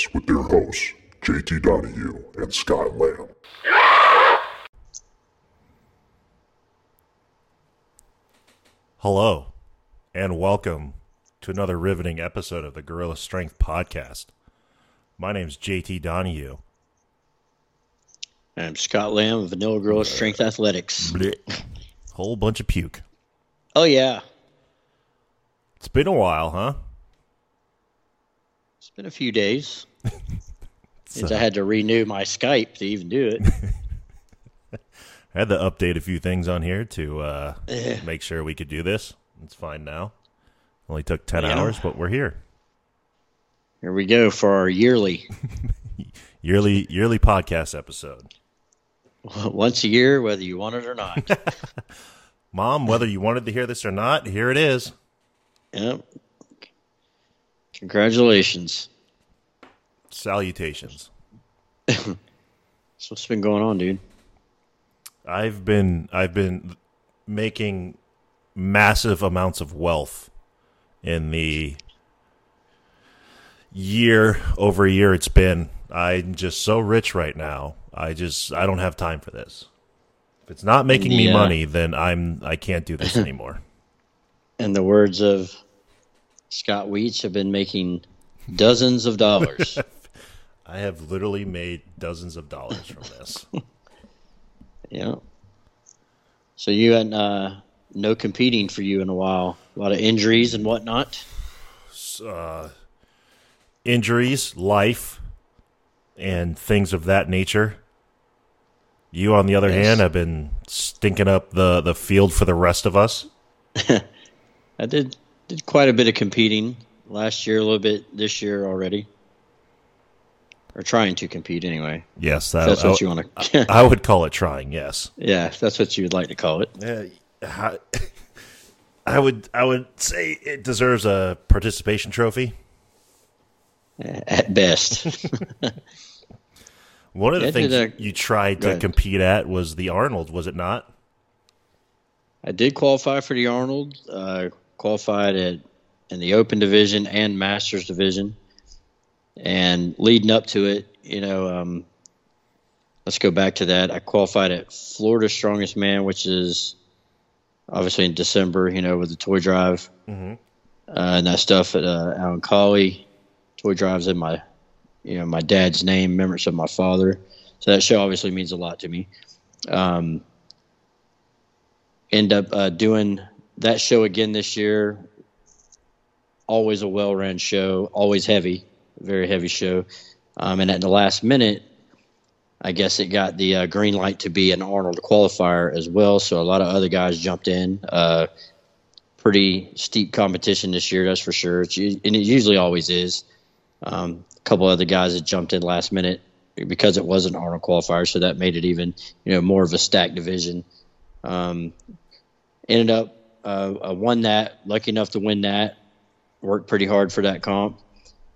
Podcast with their hosts, JT Donahue and Scott Lamb. Hello, and welcome to another riveting episode of the Gorilla Strength Podcast. My name's JT Donahue. I'm Scott Lamb of Vanilla Gorilla Strength Athletics. Whole bunch of puke. Oh yeah, It's been a while, huh? It's been a few days since I had to renew my Skype to even do it. I had to update a few things on here to uh, make sure we could do this. It's fine now. Only took 10 Yeah. hours, but we're here. Here we go for our yearly, Yearly yearly podcast episode. once a year, whether you want it or not. Mom, whether you wanted to hear this or not, here it is. yep. Congratulations. Salutations. That's what's been going on, dude. I've been I've been making massive amounts of wealth in the year over year it's been. I'm just so rich right now. I just I don't have time for this. If it's not making me Yeah. Uh, money, then I'm I can't do this anymore. In the words of Scott Weech, have been making dozens of dollars. I have literally made dozens of dollars from this. yeah. So you had uh, no competing for you in a while. A lot of injuries and whatnot. Injuries, life, and things of that nature. You, on the other Yes. hand, have been stinking up the, the field for the rest of us. I did did quite a bit of competing last year, a little bit this year already, or trying to compete anyway. Yes, that, that's what you want to. I would call it trying. Yes, yeah, that's what you would like to call it. I, I would I would say it deserves a participation trophy. At best, One of the Yeah, things a- you tried to compete at was the Arnold, was it not? I did qualify for the Arnold. Uh, qualified at in the Open division and Masters division, and leading up to it, you know, um, let's go back to that. I qualified at Florida Strongest Man, which is obviously in December. You know, with the toy drive Mhm. uh, and that stuff at uh, Alan Colley. Toy drives in my, you know, my dad's name, remembrance of my father. So that show obviously means a lot to me. Um, end up uh, doing that show again this year. Always a well run show, always heavy, very heavy show. Um, and at the last minute, I guess it got the uh, green light to be an Arnold qualifier as well. So a lot of other guys jumped in. Uh, pretty steep competition this year, that's for sure. It's, and it usually always is. Um, a couple other guys that jumped in last minute because it was an Arnold qualifier, so that made it even you know more of a stacked division. Um, ended up uh, I won that, lucky enough to win that. Worked pretty hard for that comp,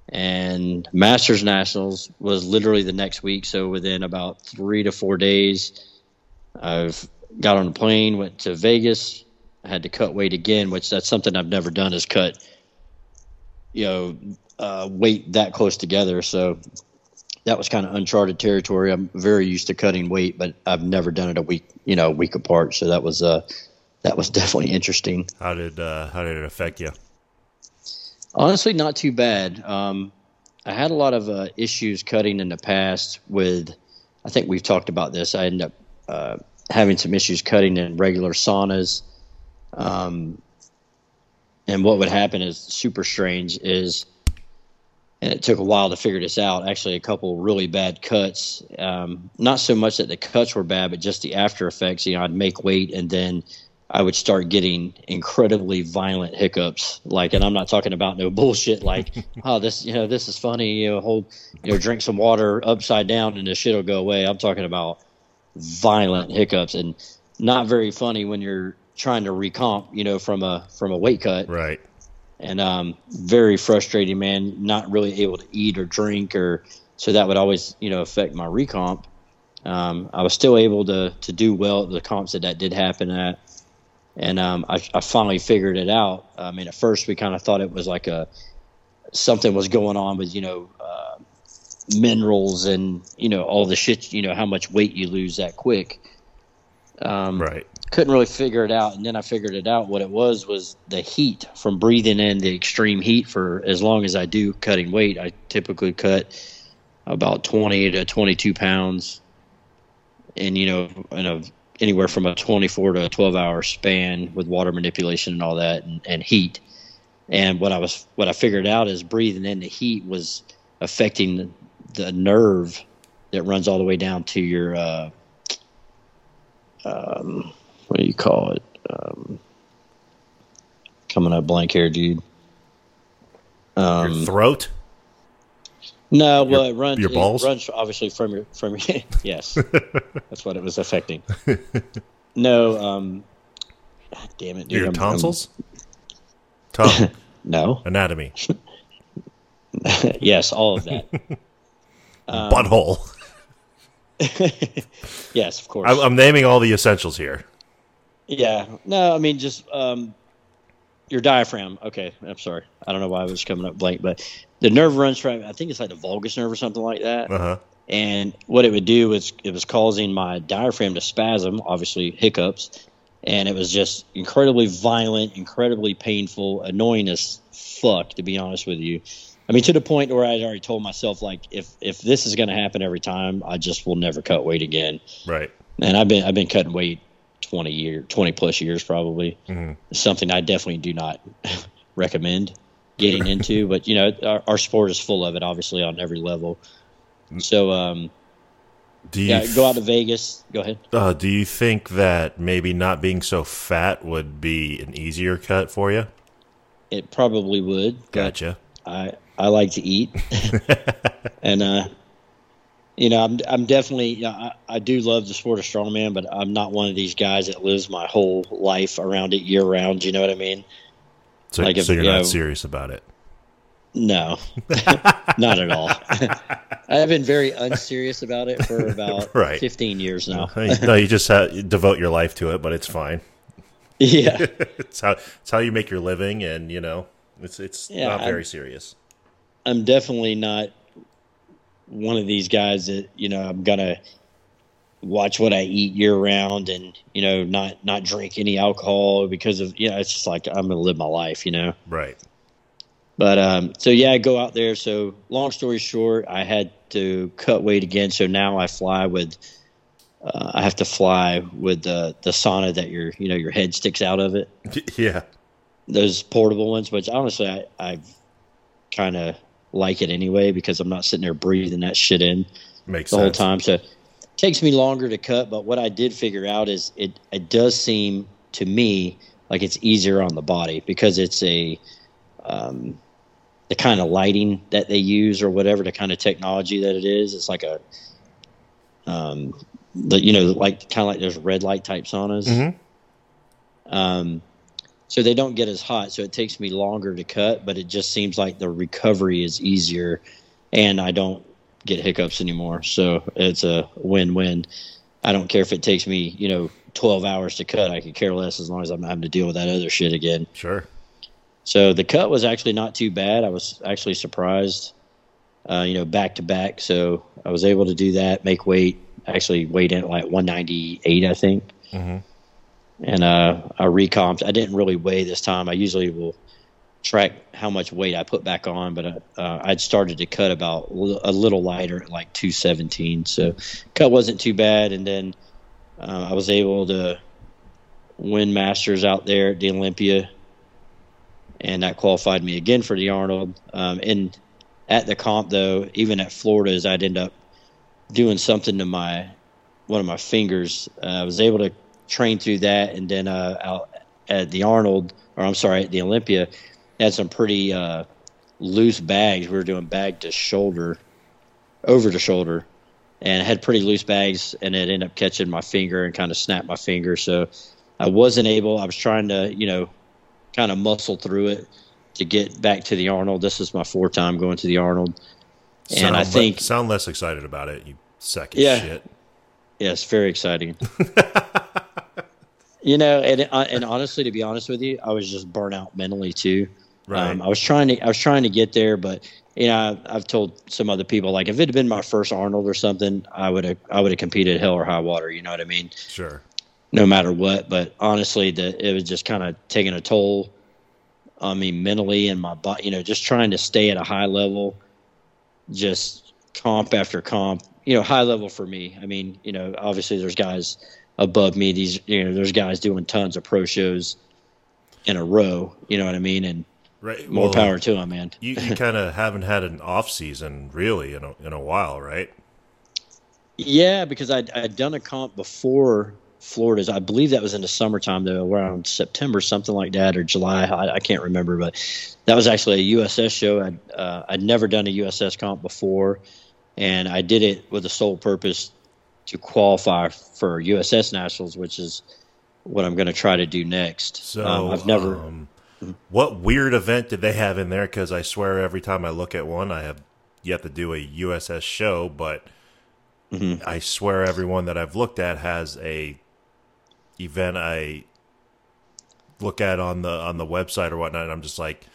and Masters Nationals was literally the next week. So within about three to four days, I've got on a plane, went to Vegas. I had to cut weight again, which that's something I've never done is cut, you know, uh, weight that close together. So that was kind of uncharted territory. I'm very used to cutting weight, but I've never done it a week, you know, a week apart. So that was uh, that was definitely interesting. How did uh, how did it affect you? Honestly, not too bad. Um, I had a lot of uh, issues cutting in the past with, I think we've talked about this. I ended up uh, having some issues cutting in regular saunas. Um, and what would happen is super strange is, and it took a while to figure this out. Actually, a couple really bad cuts. Um, not so much that the cuts were bad, but just the after effects. You know, I'd make weight and then I would start getting incredibly violent hiccups. Like, and I'm not talking about no bullshit. Like, oh, this, you know, this is funny. You know, hold, you know, drink some water upside down and the shit will go away. I'm talking about violent hiccups and not very funny when you're trying to recomp, you know, from a from a weight cut Right. and um, very frustrating, man. Not really able to eat or drink, or so that would always, you know, affect my recomp. Um, I was still able to to do well at the comps that that did happen at, and um, I, I finally figured it out. I mean, at first we kind of thought it was like a something was going on with you know uh, minerals and you know all the shit you know how much weight you lose that quick. Um, Right. couldn't really figure it out and then i figured it out what it was was the heat from breathing in the extreme heat for as long as i do cutting weight i typically cut about 20 to 22 pounds and you know in a anywhere from a 24 to a 12 hour span with water manipulation and all that and, and heat and what i was what i figured out is breathing in the heat was affecting the, the nerve that runs all the way down to your uh, um, what do you call it? Um, coming up blank here, dude. Um, Your throat. No, well, it runs. your balls? It runs obviously from your from your. yes, that's what it was affecting. No, um, God damn it, dude. Your I'm- tonsils. I'm- no. Anatomy. yes, all of that. Um, Butthole. yes, of course. I'm, I'm naming all the essentials here. Yeah. No, I mean just um, your diaphragm. Okay, I'm sorry. I don't know why I was coming up blank, but the nerve runs from I think it's like the vagus nerve or something like that. Uh huh. And what it would do was it was causing my diaphragm to spasm, obviously hiccups, and it was just incredibly violent, incredibly painful, annoying as fuck, to be honest with you. I mean, to the point where I'd already told myself, like, if if this is going to happen every time, I just will never cut weight again. Right. And I've been I've been cutting weight twenty year, twenty plus years probably. Mhm. Something I definitely do not recommend getting into. But you know, our, our sport is full of it, obviously on every level. So um, Do you yeah, go out to Vegas. Go ahead. uh, do you think that maybe not being so fat would be an easier cut for you? It probably would. Gotcha. I I like to eat, and uh, you know, I'm I'm definitely yeah, I, I do love the sport of strongman, but I'm not one of these guys that lives my whole life around it year round. You know what I mean? So, Like if- so you're you not know- serious about it. No, not at all. I've been very unserious about it for about Right. 15 years now. no, you just ha devote your life to it, but it's fine. yeah, It's how it's how you make your living, and you know, it's it's Yeah, not I'm- very serious. I'm definitely not one of these guys that you know I'm gonna watch what I eat year round and you know not not drink any alcohol because of you know it's just like I'm gonna live my life, you know. Right. But um, so yeah, I go out there. So long story short, I had to cut weight again. So now I fly with, uh, I have to fly with the the sauna that your you know your head sticks out of it. Yeah. Those portable ones, which honestly I I've kind of like it anyway because I'm not sitting there breathing that shit in Makes the whole time. So takes me longer to cut. But what I did figure out is it it does seem to me like it's easier on the body because it's a um, the kind of lighting that they use or whatever the kind of technology that it is. It's like a um, the you know like kind of like those red light type saunas. Mhm. Um, so they don't get as hot, so it takes me longer to cut, but it just seems like the recovery is easier, and I don't get hiccups anymore. So it's a win-win. I don't care if it takes me, you know, 12 hours to cut. I could care less as long as I'm not having to deal with that other shit again. Sure. So the cut was actually not too bad. I was actually surprised, uh, you know, back to back. So I was able to do that, make weight, actually weighed in at like 198, I think. Mhm. And uh, I recomped. I didn't really weigh this time. I usually will track how much weight I put back on, but uh, I'd started to cut about a little lighter at like 217. So cut wasn't too bad. And then uh, I was able to win Masters out there at the Olympia and that qualified me again for the Arnold. Um, and at the comp, though, even at Florida's, I'd end up doing something to my one of my fingers. Uh, I was able to train through that, and then uh, out at the Arnold, or I'm sorry, at the Olympia, had some pretty uh, loose bags. We were doing bag to shoulder, over to shoulder, and had pretty loose bags, and it ended up catching my finger and kind of snapped my finger. So I wasn't able. I was trying to, you know, kind of muscle through it to get back to the Arnold. This is my fourth time going to the Arnold, and Sound I le- think sound less excited about it. You of Yeah. shit. Yes, very exciting. you know, and uh, and honestly, to be honest with you, I was just burnt out mentally too. Right. Um, I was trying to I was trying to get there, but you know, I, I've told some other people like if it had been my first Arnold or something, I would have I would have competed hell or high water. You know what I mean? Sure. No matter what. But honestly, the it was just kind of taking a toll on me mentally and my body. You know, just trying to stay at a high level, just comp after comp. You know, high level for me. I mean, you know, obviously there's guys above me. These you know, there's guys doing tons of pro shows in a row. You know what I mean? And Right. more well, power to him, man. You, you kind of haven't had an off season really in a, in a while, right? Yeah, because I'd, I'd done a comp before Florida's. I believe that was in the summertime, though, around September, something like that, or July. I, I can't remember, but that was actually a USS show. I'd, uh, I'd never done a USS comp before, and I did it with the sole purpose to qualify for USS Nationals, which is what I'm going to try to do next. So um, I've never. um, what weird event did they have in there? Because I swear every time I look at one, I have yet to do a USS show, but Mm-hmm. I swear every one that I've looked at has a event I look at on the on the website or whatnot. And I'm just like,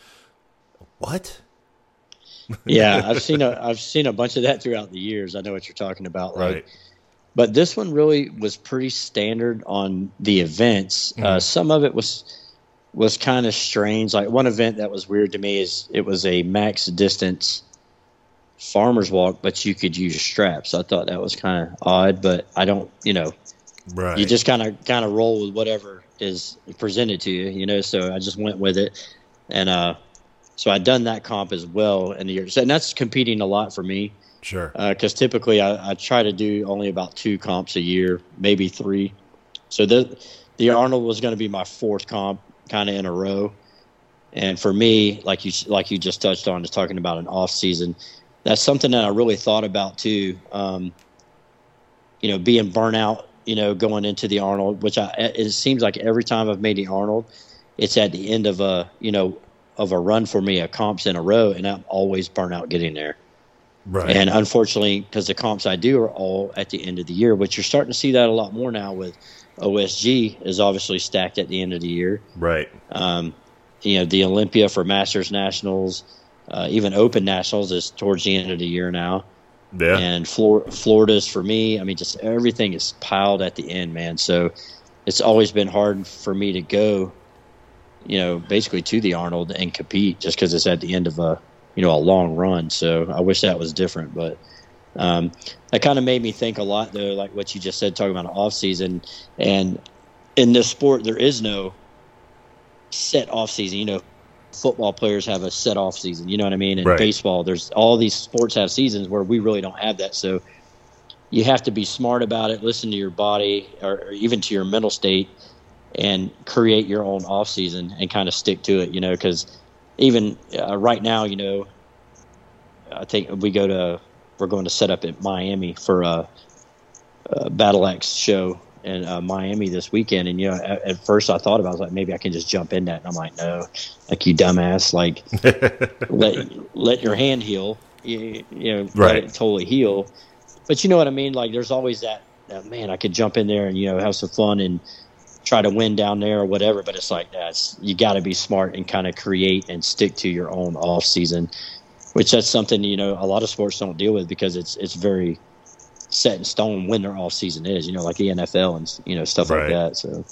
what? yeah, I've seen a I've seen a bunch of that throughout the years. I know what you're talking about. Like, Right. but this one really was pretty standard on the events. Uh, some of it was was kind of strange. Like one event that was weird to me is it was a max distance farmers walk, but you could use straps. I thought that was kind of odd, but I don't, you know, Right. you just kind of kind of roll with whatever is presented to you, you know. So I just went with it, and uh, so I'd done that comp as well in the years, and that's competing a lot for me sure. because typically I, I try to do only about two comps a year, maybe three. So the the Arnold was going to be my fourth comp, kind of in a row. And for me, like you like you just touched on, is talking about an off season. That's something that I really thought about too. Um, you know, being burnout. You know, going into the Arnold, which I it seems like every time I've made the Arnold, it's at the end of a you know of a run for me, a comps in a row, and I'm always burnt out getting there. right. And unfortunately, because the comps I do are all at the end of the year, which you're starting to see that a lot more now with OSG is obviously stacked at the end of the year. right. Um, you know, the Olympia for Masters Nationals, uh, even Open Nationals is towards the end of the year now. Yeah. And Flor- Florida's for me, I mean, just everything is piled at the end, man. So it's always been hard for me to go, you know, basically to the Arnold and compete just because it's at the end of a, you know, a long run. So I wish that was different, but um, that kind of made me think a lot, though, like what you just said, talking about an off season. And in this sport, there is no set off season. You know, football players have a set off season. You know what I mean? And Right. baseball, there's all these sports have seasons where we really don't have that. So you have to be smart about it, listen to your body or, or even to your mental state, and create your own off season and kind of stick to it. You know, because even uh, right now, you know, I think we go to we're going to set up at Miami for a, a Battle Axe show in uh, Miami this weekend. And you know, at, at first I thought about, it, I was like, maybe I can just jump in that. And I'm like, no, like you dumbass, like let let your hand heal. You, you know, let Right. it totally heal. But you know what I mean? Like, there's always that, that man. I could jump in there and you know have some fun and try to win down there or whatever. But it's like that's you got to be smart and kind of create and stick to your own off season, which that's something you know a lot of sports don't deal with because it's it's very set in stone when their off season is. You know, like the NFL and you know stuff Right. like that. So,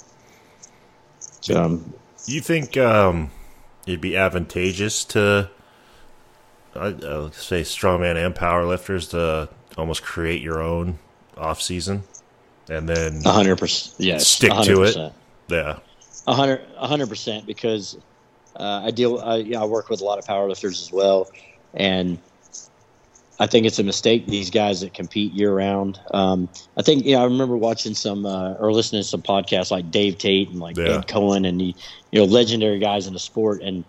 so um, You think um, it'd be advantageous to, uh, uh, say, strongman and powerlifters to almost create your own off season, and then hundred percent, yes, Stick a to it. yeah, A hundred, a hundred percent, because uh, I deal, I, you know, I work with a lot of powerlifters as well, and I think it's a mistake these guys that compete year round. Um, I think, you know, I remember watching some uh, or listening to some podcasts like Dave Tate and like Yeah. Ed Coan and the, you know, legendary guys in the sport, and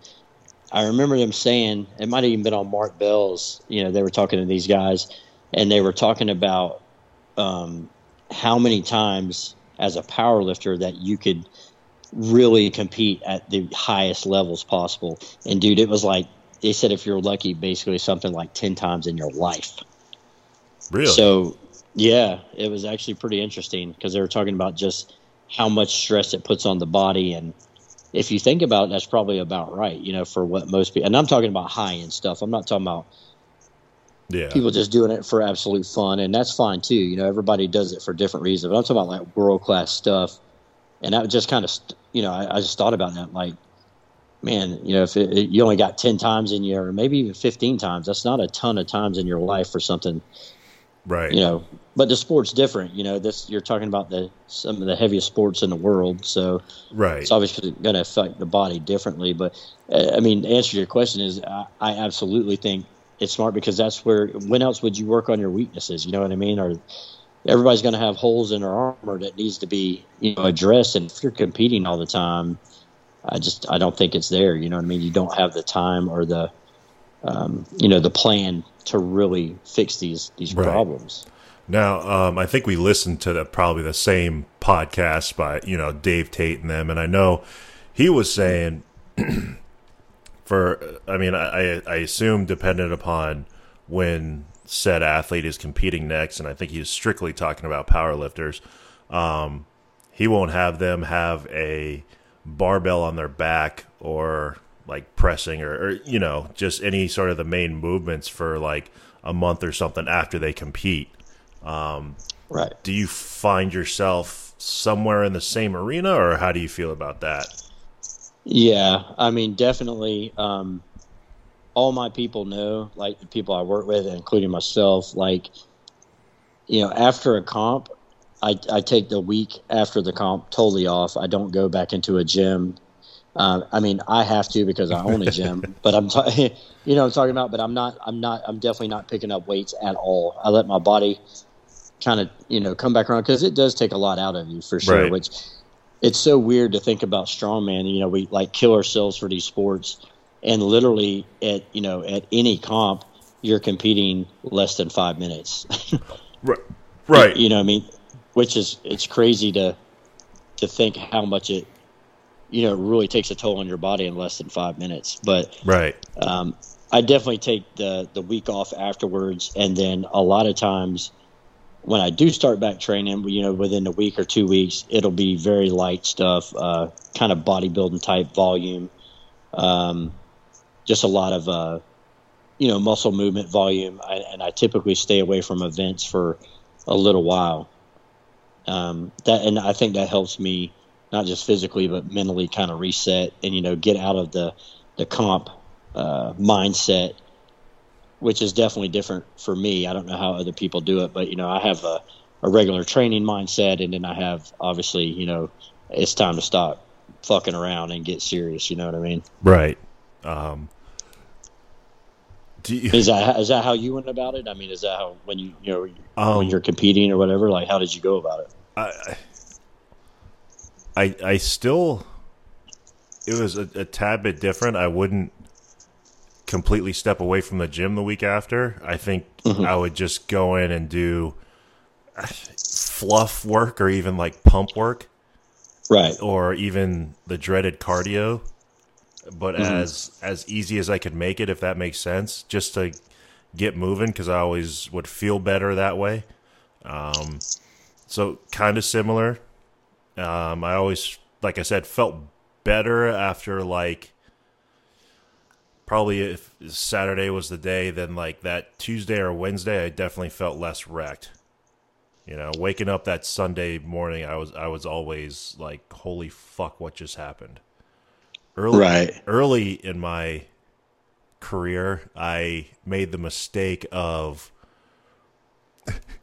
I remember them saying it might have even been on Mark Bell's. You know, they were talking to these guys, and they were talking about um, how many times as a power lifter that you could really compete at the highest levels possible. And dude, it was like they said if you're lucky, basically something like ten times in your life. really. So Yeah, it was actually pretty interesting because they were talking about just how much stress it puts on the body, and if you think about it, that's probably about right. You know, for what most people, and I'm talking about high end stuff. I'm not talking about Yeah. people just doing it for absolute fun, and that's fine too. You know, everybody does it for different reasons. But I'm talking about like world class stuff, and that just kind of, you know, I, I just thought about that. Like, man, you know, if it, it- you only got ten times in your, or maybe even fifteen times, that's not a ton of times in your life for something right. you know but the sport's different you know this you're talking about the some of the heaviest sports in the world so right. it's obviously going to affect the body differently but uh, i mean the answer to your question is I, I absolutely think it's smart because that's where when else would you work on your weaknesses you know what i mean or everybody's going to have holes in their armor that needs to be you know addressed and if you're competing all the time i just i don't think it's there you know what i mean you don't have the time or the um, you know the plan to really fix these these Right. problems Now, um, I think we listened to the, probably the same podcast by you know Dave Tate and them, and I know he was saying for I mean I I assume dependent upon when said athlete is competing next, and I think he's strictly talking about powerlifters. Um, he won't have them have a barbell on their back or like pressing or, or you know just any sort of the main movements for like a month or something after they compete Um right do you find yourself somewhere in the same arena or how do you feel about that Yeah, I mean, definitely. Um, all my people know, like the people I work with, including myself, like, you know, after a comp, I, I take the week after the comp totally off. I don't go back into a gym. Uh, I mean, I have to because I own a gym, but I'm, you know, what I'm talking about. But I'm not. I'm not. I'm definitely not picking up weights at all. I let my body kind of, you know, come back around because it does take a lot out of you for sure. Right. Which it's so weird to think about strongman. You know, we like kill ourselves for these sports, and literally at you know at any comp, you're competing less than five minutes. right right you know, what I mean, which is it's crazy to to think how much it you know really takes a toll on your body in less than five minutes. But right um, I definitely take the the week off afterwards, and then a lot of times when I do start back training, you know, within a week or two weeks, it'll be very light stuff, uh, kind of bodybuilding type volume, um, just a lot of uh, you know muscle movement volume, I, and I typically stay away from events for a little while. Um, that and I think that helps me not just physically but mentally kind of reset and you know get out of the the comp uh, mindset, which is definitely different for me. I don't know how other people do it, but you know, I have a, a regular training mindset, and then I have obviously, you know, it's time to stop fucking around and get serious. You know what I mean? right um you, Is that is that how you went about it? I mean, is that how when you you know Um, when you're competing or whatever? Like, how did you go about it? I, I I still it was a, a tad bit different. I wouldn't completely step away from the gym the week after. I think I would just go in and do uh, fluff work or even like pump work Right. or even the dreaded cardio but as as easy as I could make it if that makes sense just to get moving because I always would feel better that way. Um so kind of similar. Um I always like I said felt better after like probably if Saturday was the day then like that Tuesday or Wednesday I definitely felt less wrecked. You know, waking up that Sunday morning, I was I was always like, "Holy fuck, what just happened?" Early, Right. early in my career, I made the mistake of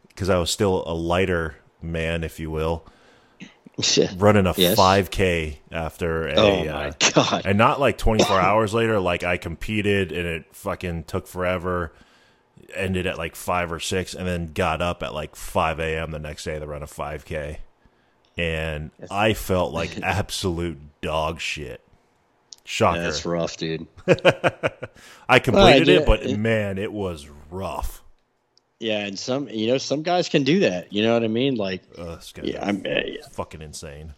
because I was still a lighter man, if you will, running a Yes. 5K after a oh uh, my god. and not like 24 hours later like i competed and it fucking took forever ended at like 5 or 6 and then got up at like 5 a.m the next day to run a 5k and i felt like absolute dog shit shocker That's rough, dude. i completed Well, it but it- man it was rough Yeah, and some you know some guys can do that. You know what I mean? Like, guy yeah, I'm. Uh, fucking insane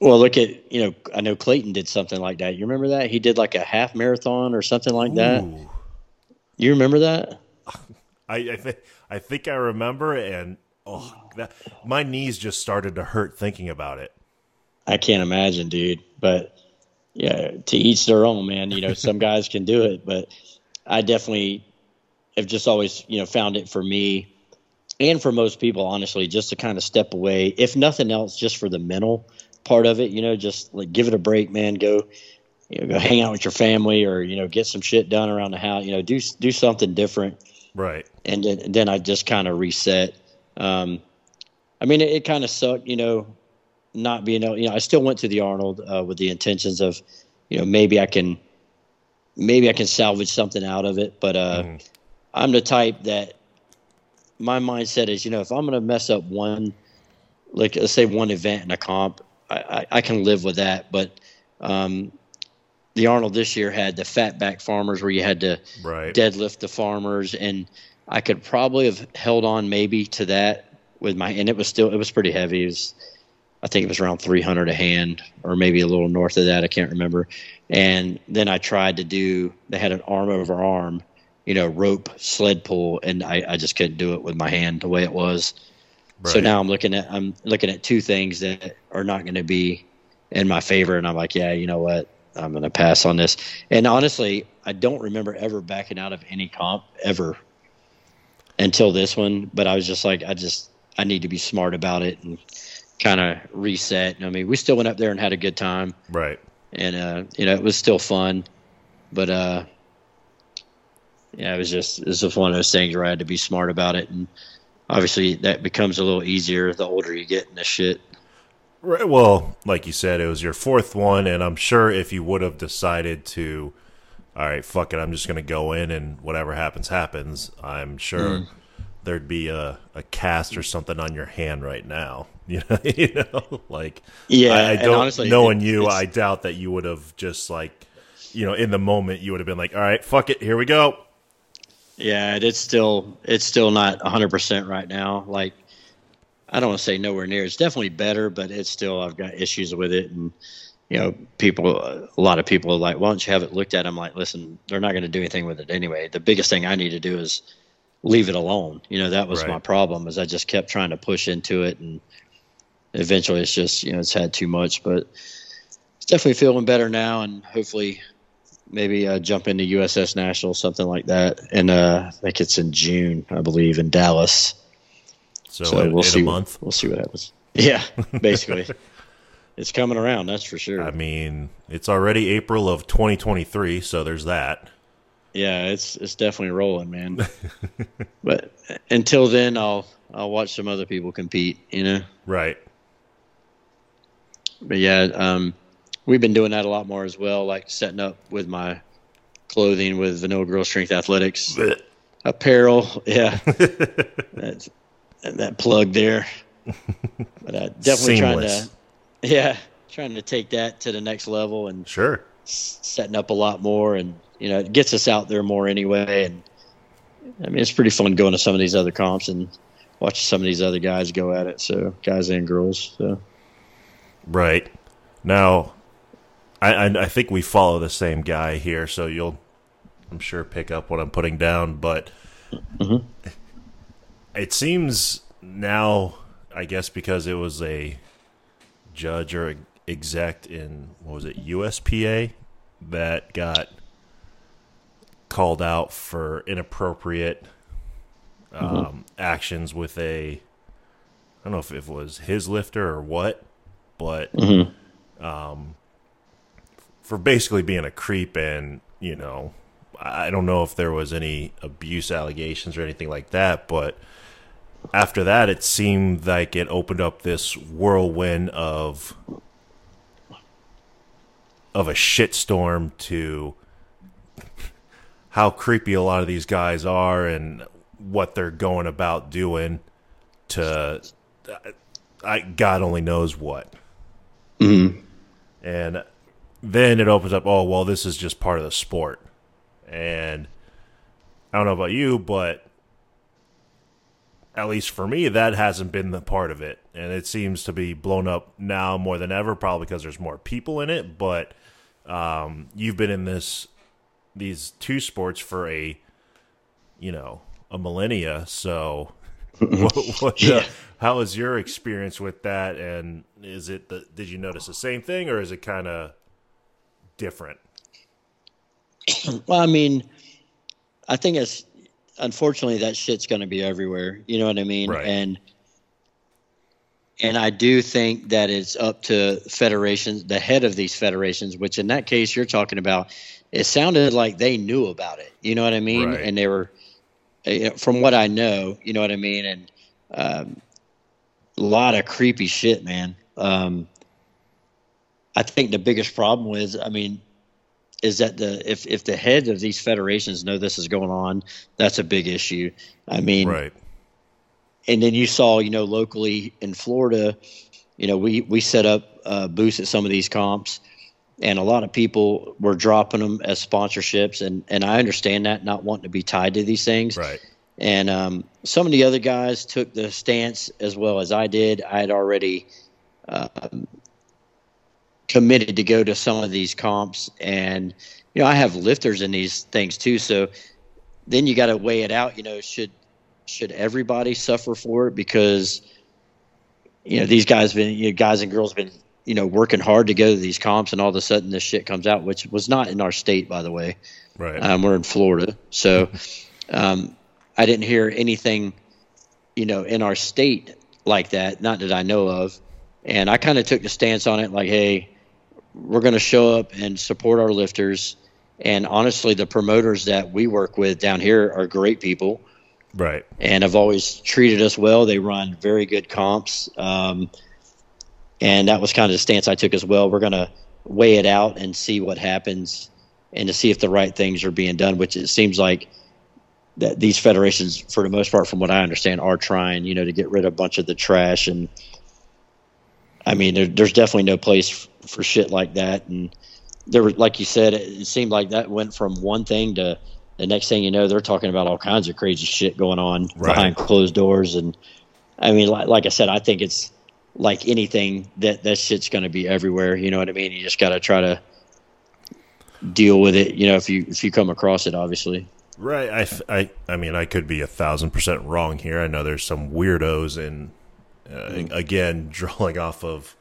well, look at you know I know Clayton did something like that. You remember that? He did like a half marathon or something like that. You remember that? I I, th- I think I remember, and oh, that, my knees just started to hurt thinking about it. I can't imagine, dude. But yeah, to each their own, man. You know, some guys can do it, but I definitely have just always, you know, found it for me and for most people, honestly, just to kind of step away, if nothing else, just for the mental part of it. You know, just like give it a break, man. Go, you know, go hang out with your family, or you know, get some shit done around the house. You know, do do something different. Right. And then, and then I just kind of reset. Um, I mean, it, it kind of sucked, you know, not being able. You know, I still went to the Arnold uh, with the intentions of, you know, maybe I can, maybe I can salvage something out of it. But uh, mm. I'm the type that my mindset is, you know, if I'm going to mess up one, like let's say one event in a comp, I, I, I can live with that. But um, the Arnold this year had the fat back farmers where you had to right. deadlift the farmers, and I could probably have held on maybe to that with my, and it was still it was pretty heavy. It was, I think it was around 300 a hand, or maybe a little north of that. I can't remember. And then I tried to do. They had an arm over arm, you know, rope sled pull, and I, I just couldn't do it with my hand the way it was. Right. So now I'm looking at I'm looking at two things that are not going to be in my favor, and I'm like, yeah, you know what, I'm going to pass on this. And honestly, I don't remember ever backing out of any comp ever until this one. But I was just like, I just I need to be smart about it and kind of reset. I mean, we still went up there and had a good time, right? And uh, you know, it was still fun, but uh, yeah, it was just it was just one of those things where I had to be smart about it, and obviously that becomes a little easier the older you get in this shit. Right. Well, like you said, it was your fourth one, and I'm sure if you would have decided to, all right, fuck it, I'm just to go in and whatever happens, happens. I'm sure mm. There'd be a, a cast or something on your hand right now. You know, you know, like yeah. I, I don't honestly, knowing it, you, I doubt that you would have just like, you know, in the moment you would have been like, all right, fuck it, here we go. Yeah, it's still it's still not 100 percent right now. Like I don't want to say nowhere near. It's definitely better, but it's still I've got issues with it, and you know, people. A lot of people are like, "Why don't you have it looked at?" I'm like, "Listen, they're not going to do anything with it anyway. The biggest thing I need to do is leave it alone. You know, that was right. my problem. Is I just kept trying to push into it, and eventually, it's just you know, it's had too much. But it's definitely feeling better now, and hopefully, maybe uh, jump into USS National, something like that. And uh, I think it's in June, I believe, in Dallas. So, so we'll in see. A month. We'll see what happens. Yeah, basically, it's coming around. That's for sure. I mean, it's already April of 2023, so there's that. Yeah, it's it's definitely rolling, man. but until then, I'll I'll watch some other people compete. You know. Right. But yeah, um, we've been doing that a lot more as well, like setting up with my clothing with Vanilla Gorilla Strength Athletics apparel. Yeah, that's that plug there. But uh, definitely Seamless. trying to, yeah, trying to take that to the next level and sure setting up a lot more, and you know, it gets us out there more anyway. And I mean, it's pretty fun going to some of these other comps and watching some of these other guys go at it. So guys and girls. So right now, I, I, I think we follow the same guy here, so you'll I'm sure pick up what I'm putting down, but. Mm-hmm it seems now, I guess, because it was a judge or exec in what was it USPA that got called out for inappropriate um, mm-hmm. actions with a I don't know if it was his lifter or what, but mm-hmm. um, for basically being a creep and you know I don't know if there was any abuse allegations or anything like that, but after that, it seemed like it opened up this whirlwind of of a shitstorm to how creepy a lot of these guys are and what they're going about doing to I God only knows what. Mm-hmm. And then it opens up, oh well, this is just part of the sport. And I don't know about you, but at least for me, that hasn't been the part of it. And it seems to be blown up now more than ever, probably because there's more people in it. But um, you've been in this these two sports for a you know a millennia, so what, what, uh, Yeah. how was your experience with that? And is it the, did you notice the same thing, or is it kind of different? Well, I mean, I think it's unfortunately that shit's going to be everywhere. You know what I mean? Right. And and I do think that it's up to federations, the head of these federations, which in that case you're talking about. It sounded like they knew about it. You know what I mean? Right. And they were, uh, from what I know, you know what I mean. And um, a lot of creepy shit, man. Um, I think the biggest problem with, I mean, is that the if if the heads of these federations know this is going on, that's a big issue. I mean, Right. and then you saw, you know, locally in Florida, you know, we we set up uh, booths at some of these comps, and a lot of people were dropping them as sponsorships, and and I understand that, not wanting to be tied to these things, Right. and um, some of the other guys took the stance as well as I did. I had already um, committed to go to some of these comps, and you know I have lifters in these things too. So then you got to weigh it out. You know, should should everybody suffer for it because you know these guys been you know, guys and girls been you know working hard to go to these comps, and all of a sudden this shit comes out, which was not in our state, by the way. Right. Um, we're in Florida, so um, I didn't hear anything, you know, in our state like that. Not that I know of, and I kind of took the stance on it, like, hey, we're going to show up and support our lifters. And honestly, the promoters that we work with down here are great people right. and have always treated us well. They run very good comps. Um, and that was kind of the stance I took as well. We're going to weigh it out and see what happens and to see if the right things are being done, which it seems like that these federations, for the most part, from what I understand, are trying, you know, to get rid of a bunch of the trash. And I mean, there, there's definitely no place f- for shit like that. And there were, like you said, it, it seemed like that went from one thing to the next thing you know, they're talking about all kinds of crazy shit going on Right. behind closed doors. And I mean, like, like I said, I think it's like anything that that shit's going to be everywhere. You know what I mean? You just got to try to deal with it. You know, if you if you come across it, obviously. Right. i i, I mean, I could be a thousand percent wrong here. I know there's some weirdos, and uh, again, drawing off of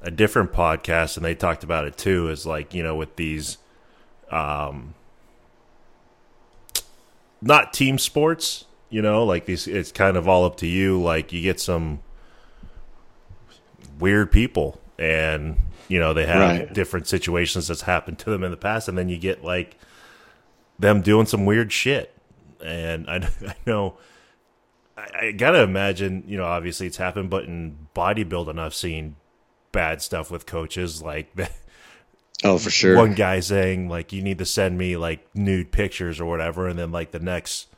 a different podcast, and they talked about it too. Is like you know with these, um, not team sports. You know, like these, it's kind of all up to you. Like you get some weird people, and you know they have Right. different situations that's happened to them in the past, and then you get like them doing some weird shit. And I, I know, I, I gotta imagine, you know, obviously it's happened, but in bodybuilding, I've seen bad stuff with coaches. Like Oh, for sure. one guy saying, like, you need to send me like nude pictures or whatever, and then like the next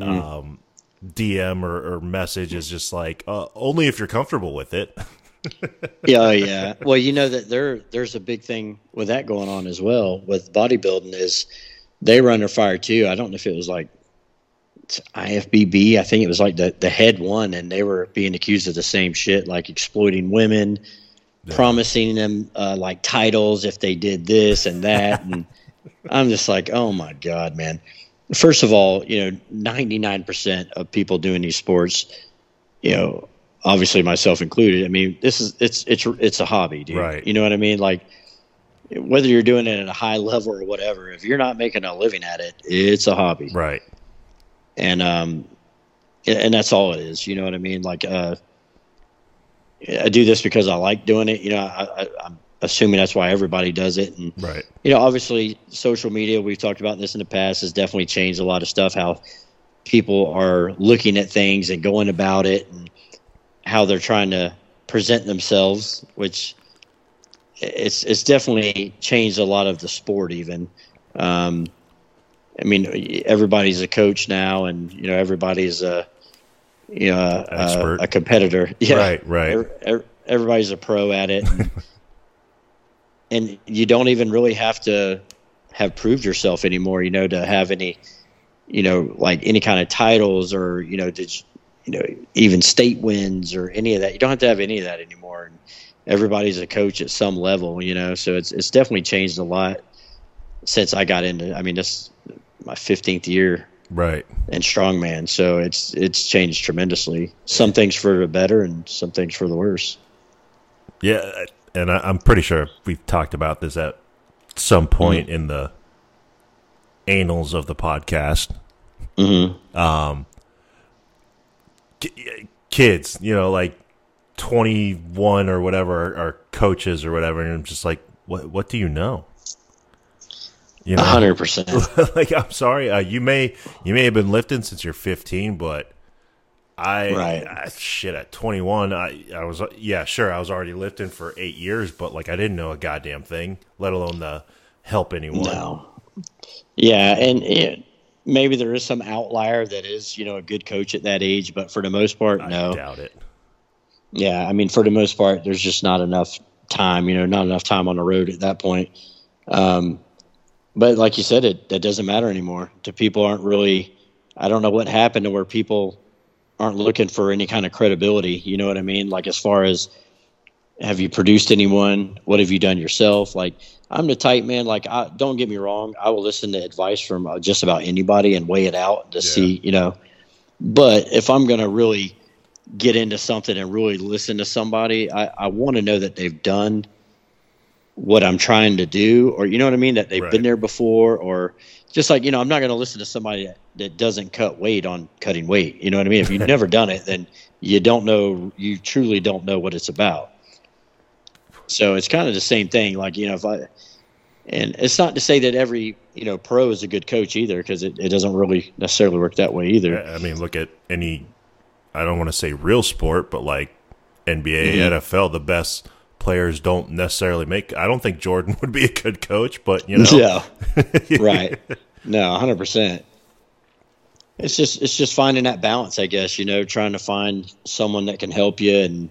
um, DM or, or message is just like, uh, only if you're comfortable with it. yeah, oh, yeah. Well, you know that there there's a big thing with that going on as well with bodybuilding is they run under fire too. I don't know if it was like IFBB. I think it was like the the head one, and they were being accused of the same shit, like exploiting women, promising them uh, like titles if they did this and that, and I'm just like, oh my god, man. First of all, you know, 99% of people doing these sports, you know, obviously myself included. I mean, this is it's it's it's a hobby, dude. Right. You know what I mean? Like whether you're doing it at a high level or whatever, if you're not making a living at it, it's a hobby. Right. And um and that's all it is. You know what I mean? Like uh I do this because I like doing it. You know, I, I, I'm assuming that's why everybody does it. And Right. you know, obviously, social media, we've talked about this in the past, has definitely changed a lot of stuff. How people are looking at things and going about it, and how they're trying to present themselves, which it's it's definitely changed a lot of the sport. Even, um, I mean, everybody's a coach now, and you know, everybody's a you know a, Expert. a, a competitor. Yeah, Right, right. Every- every- everybody's a pro at it. And, you don't even really have to have proved yourself anymore, you know, to have any, you know, like any kind of titles or, you know, did you, you know, even state wins or any of that. You don't have to have any of that anymore. And everybody's a coach at some level, you know, so it's, it's definitely changed a lot since I got into, I mean, this my 15th year Right. and strongman. So it's it's changed tremendously. Some things for the better, and some things for the worse. Yeah, and I, I'm pretty sure we've talked about this at some point in the annals of the podcast. Mm-hmm. Um, ki- kids, you know, like 21 or whatever, are coaches or whatever, and I'm just like, what? What do you know? You A hundred percent. like I'm sorry, uh, you may you may have been lifting since you're 15, but I, Right. I shit at 21, I I was yeah sure I was already lifting for eight years, but like I didn't know a goddamn thing, let alone the help anyone. No. Yeah, and it, maybe there is some outlier that is, you know, a good coach at that age, but for the most part, I no. doubt it. Yeah, I mean, for the most part, there's just not enough time. You know, not enough time on the road at that point. Um, but like you said, it that doesn't matter anymore. The people aren't really. I don't know what happened to where people aren't looking for any kind of credibility. You know what I mean? Like as far as have you produced anyone? What have you done yourself? Like I'm the type man. Like I, don't get me wrong, I will listen to advice from uh, just about anybody and weigh it out to see. You know, but if I'm gonna really get into something and really listen to somebody, I, I want to know that they've done what I'm trying to do, or you know what I mean, that they've Right. been there before, or just like you know, I'm not going to listen to somebody that, that doesn't cut weight on cutting weight. You know what I mean? If you've never done it, then you don't know, you truly don't know what it's about. So it's kind of the same thing. Like you know, if I and it's not to say that every you know pro is a good coach either, because it, it doesn't really necessarily work that way either. I mean, look at any. I don't want to say real sport, but like NBA, Mhm. NFL, the best players don't necessarily make. I don't think Jordan would be a good coach, but you know, Yeah. right. No, hundred percent. It's just it's just finding that balance, I guess. You know, trying to find someone that can help you, and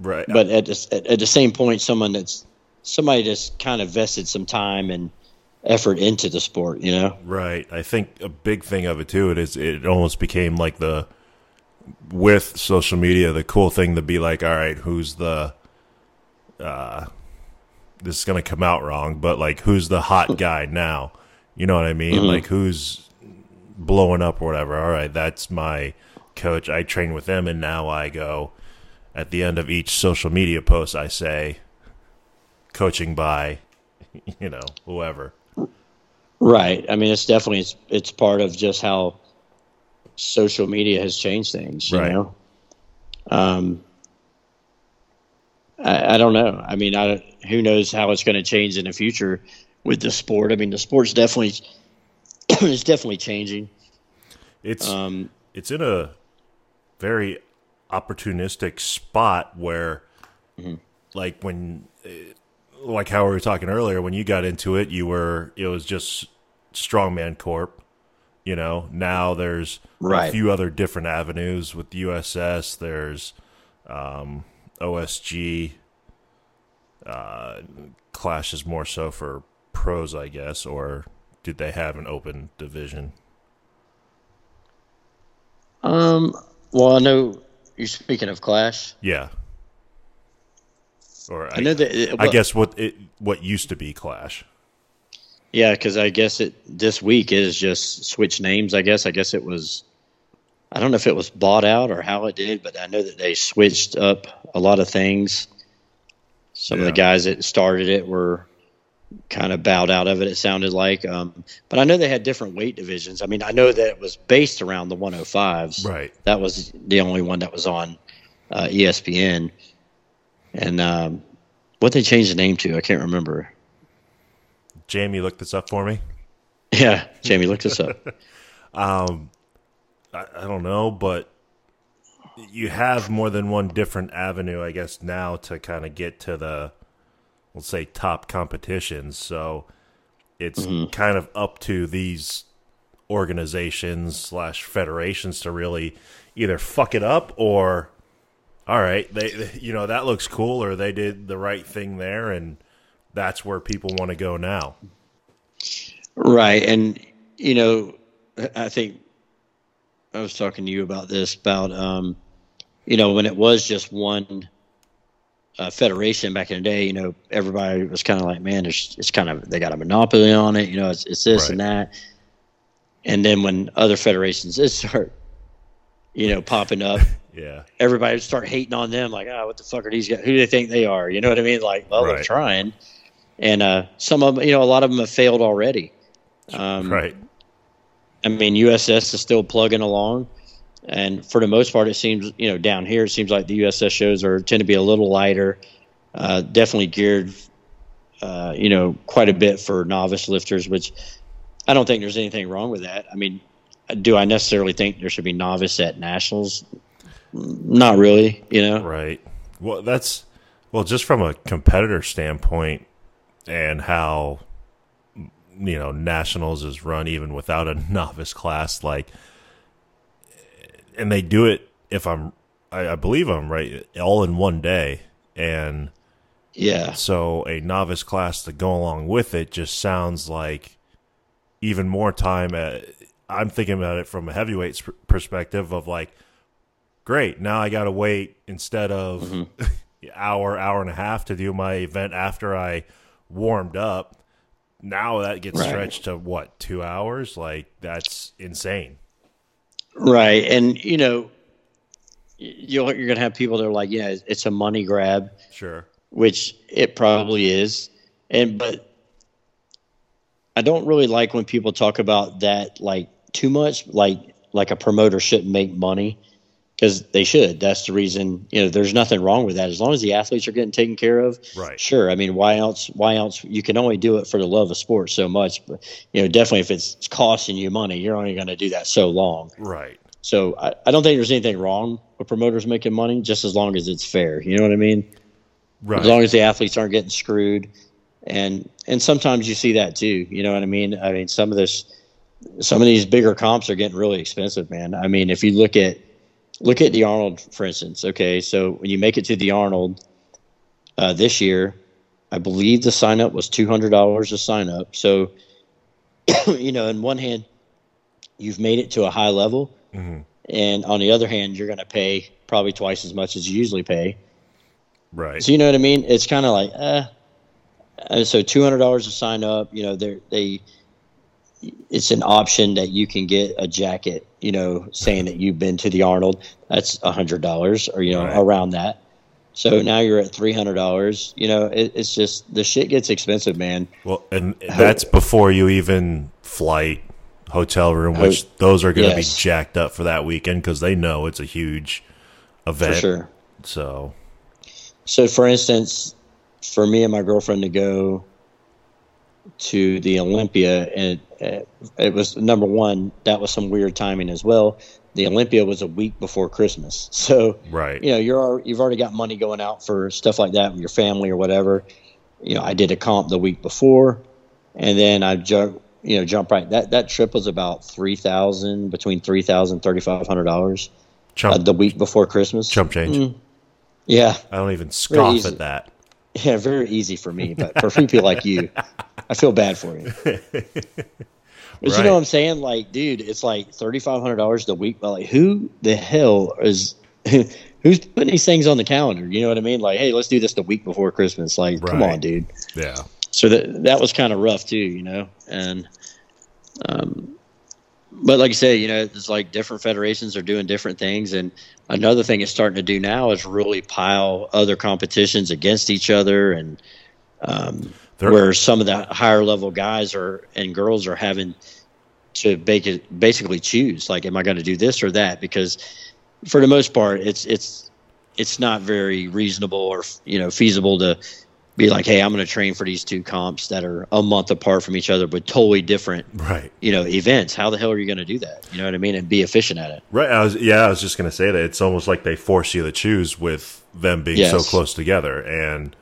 right. but at the, at, at the same point, someone that's somebody that's kind of vested some time and effort into the sport. You know. Right. I think a big thing of it too. It is. It almost became like the with social media, the cool thing to be like, all right, who's the uh, this is gonna come out wrong, but like, who's the hot guy now? You know what I mean? Mhm. Like, who's blowing up or whatever? All right, that's my coach. I train with them, and now I go at the end of each social media post. I say, coaching by, you know, whoever. Right. I mean, it's definitely it's, it's part of just how social media has changed things. You Right. know. Um. I, I don't know. I mean, I who knows how it's going to change in the future with the sport. I mean, the sport's definitely it's definitely changing. It's Um. it's in a very opportunistic spot where like when eh, like how we were talking earlier when you got into it you were it was just strongman corp you know now there's a few other different avenues with the uss there's um osg uh clash is more so for pros i guess or did they have an open division Um. Well, I know you're speaking of Clash. Yeah. Or I, I know that. it- I guess what it what used to be Clash. Yeah, because I guess it this week is just switch names. I guess. I guess it was. I don't know if it was bought out or how it did, but I know that they switched up a lot of things. Some of the guys that started it were kind of bowed out of it. It sounded like, um, but I know they had different weight divisions. I mean, I know that it was based around the 105s. Right. That was the only one that was on uh, ESPN, and um, what they changed the name to, I can't remember. Jamie looked this up for me. Yeah, Jamie, look this up. Um I, I don't know, but you have more than one different avenue, I guess, now to kind of get to the let's say top competitions. So it's mm-hmm. kind of up to these organizations slash federations to really either fuck it up or all right, they, they you know that looks cool or they did the right thing there and that's where people want to go now. Right. And, you know, I think I was talking to you about this about, um, you know, when it was just one uh, federation back in the day, you know, everybody was kind of like, man, it's, it's kind of, they got a monopoly on it. You know, it's, it's this and that. and then when other federations did start, you know, popping up, Yeah. everybody would start hating on them, like, oh, what the fuck are these guys? Who do they think they are? You know what I mean? Like, well, they're trying, and uh, some of them, you know, a lot of them have failed already. Um, Right. I mean, USS is still plugging along, and for the most part, it seems you know down here, it seems like the USS shows are tend to be a little lighter, uh, definitely geared, uh, you know, quite a bit for novice lifters, which I don't think there's anything wrong with that. I mean, do I necessarily think there should be novice at nationals? Not really, you know. Right. Well, that's well, just from a competitor standpoint, and how you know nationals is run even without a novice class, like, and they do it. If I'm, I, I believe I'm right, all in one day, and Yeah, so a novice class to go along with it just sounds like even more time. At, I'm thinking about it from a heavyweight perspective of like, great, now I got to wait instead of mm-hmm. hour, hour and a half to do my event after I warmed up. Now that gets Right. stretched to what two hours? Like that's insane. right. And you know, you'll, you're gonna have people that are like, yeah, it's a money grab. Sure. which it probably is. And but I don't really like when people talk about that like too much, like like a promoter shouldn't make money because they should. That's the reason. You know, there's nothing wrong with that as long as the athletes are getting taken care of. Right. Sure. I mean, why else? Why else? You can only do it for the love of sport so much. But you know, definitely if it's costing you money, you're only going to do that so long. Right. So I, I don't think there's anything wrong with promoters making money, just as long as it's fair. You know what I mean? Right. as long as the athletes aren't getting screwed and and sometimes you see that too you know what i mean i mean some of this some of these bigger comps are getting really expensive man i mean if you look at look at the arnold for instance okay so when you make it to the arnold uh, this year i believe the sign up was $200 to sign up so you know in one hand you've made it to a high level Mhm. and on the other hand you're going to pay probably twice as much as you usually pay right. so you know what I mean? It's kind of like, uh, uh, so two hundred dollars to sign up. You know, they they, it's an option that you can get a jacket. You know, saying that you've been to the Arnold. That's a hundred dollars, or you know, Right. around that. So now you're at three hundred dollars. You know, it, it's just the shit gets expensive, man. Well, and that's before you even flight, hotel room, which those are going to Yes. be jacked up for that weekend because they know it's a huge event. For sure. So, So, for instance, for me and my girlfriend to go to the Olympia, and it, it was number one. That was some weird timing as well. The Olympia was a week before Christmas, so right. you know you're you've already got money going out for stuff like that with your family or whatever. You know, I did a comp the week before, and then I jump you know jump right. That that trip was about three thousand between three thousand thirty five hundred dollars uh, the week before Christmas. chump change. Mm. Yeah, I don't even scoff at that. Yeah, very easy for me, but for people like you, I feel bad for you. But you know what I'm saying? Like, dude, it's like thirty five hundred dollars a week. But like, who the hell is who's putting these things on the calendar? You know what I mean? Like, hey, let's do this the week before Christmas. Like, come on, dude. Yeah. So that that was kind of rough too, you know. And um, but like I say, you know, it's like different federations are doing different things, and another thing it's starting to do now is really pile other competitions against each other, and um, where some of the higher level guys are and girls are having to it, basically choose like, am I going to do this or that? Because for the most part, it's it's it's not very reasonable or you know feasible to be like, hey, I'm going to train for these two comps that are a month apart from each other, but totally different, Right. you know, events. How the hell are you going to do that? You know what I mean? And be efficient at it. Right. I was, yeah, I was just going to say that it's almost like they force you to choose with them being so close together. And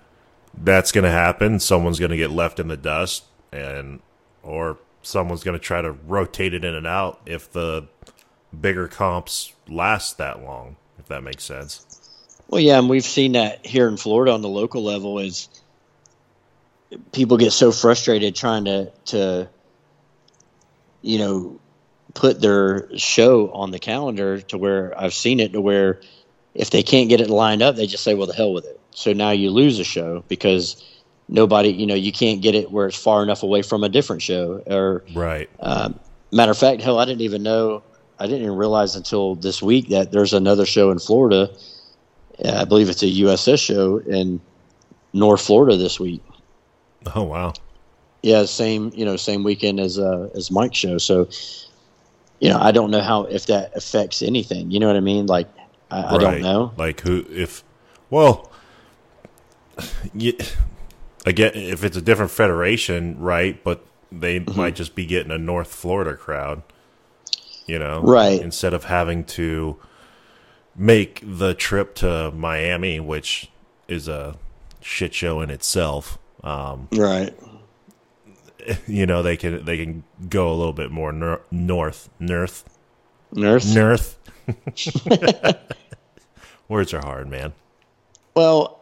that's going to happen. Someone's going to get left in the dust and, or someone's going to try to rotate it in and out if the bigger comps last that long, if that makes sense. Well, yeah, and we've seen that here in Florida on the local level is people get so frustrated trying to to you know put their show on the calendar to where I've seen it to where if they can't get it lined up, they just say, "Well, the hell with it." So now you lose a show because nobody, you know, you can't get it where it's far enough away from a different show, or Right. um, matter of fact, hell, I didn't even know. I didn't even realize until this week that there's another show in Florida. I believe it's a USS show in North Florida this week. Oh wow. Yeah, same you know same weekend as uh, as Mike's show. So, you know, I don't know how if that affects anything. You know what I mean? Like, I, I don't know. Like who if well you, again if it's a different federation, right, but they Mm-hmm. might just be getting a North Florida crowd. You know, Right. Instead of having to make the trip to Miami, which is a shit show in itself. Um, Right. you know, they can they can go a little bit more nor- north, north, Nurse. north. Words are hard, man. Well,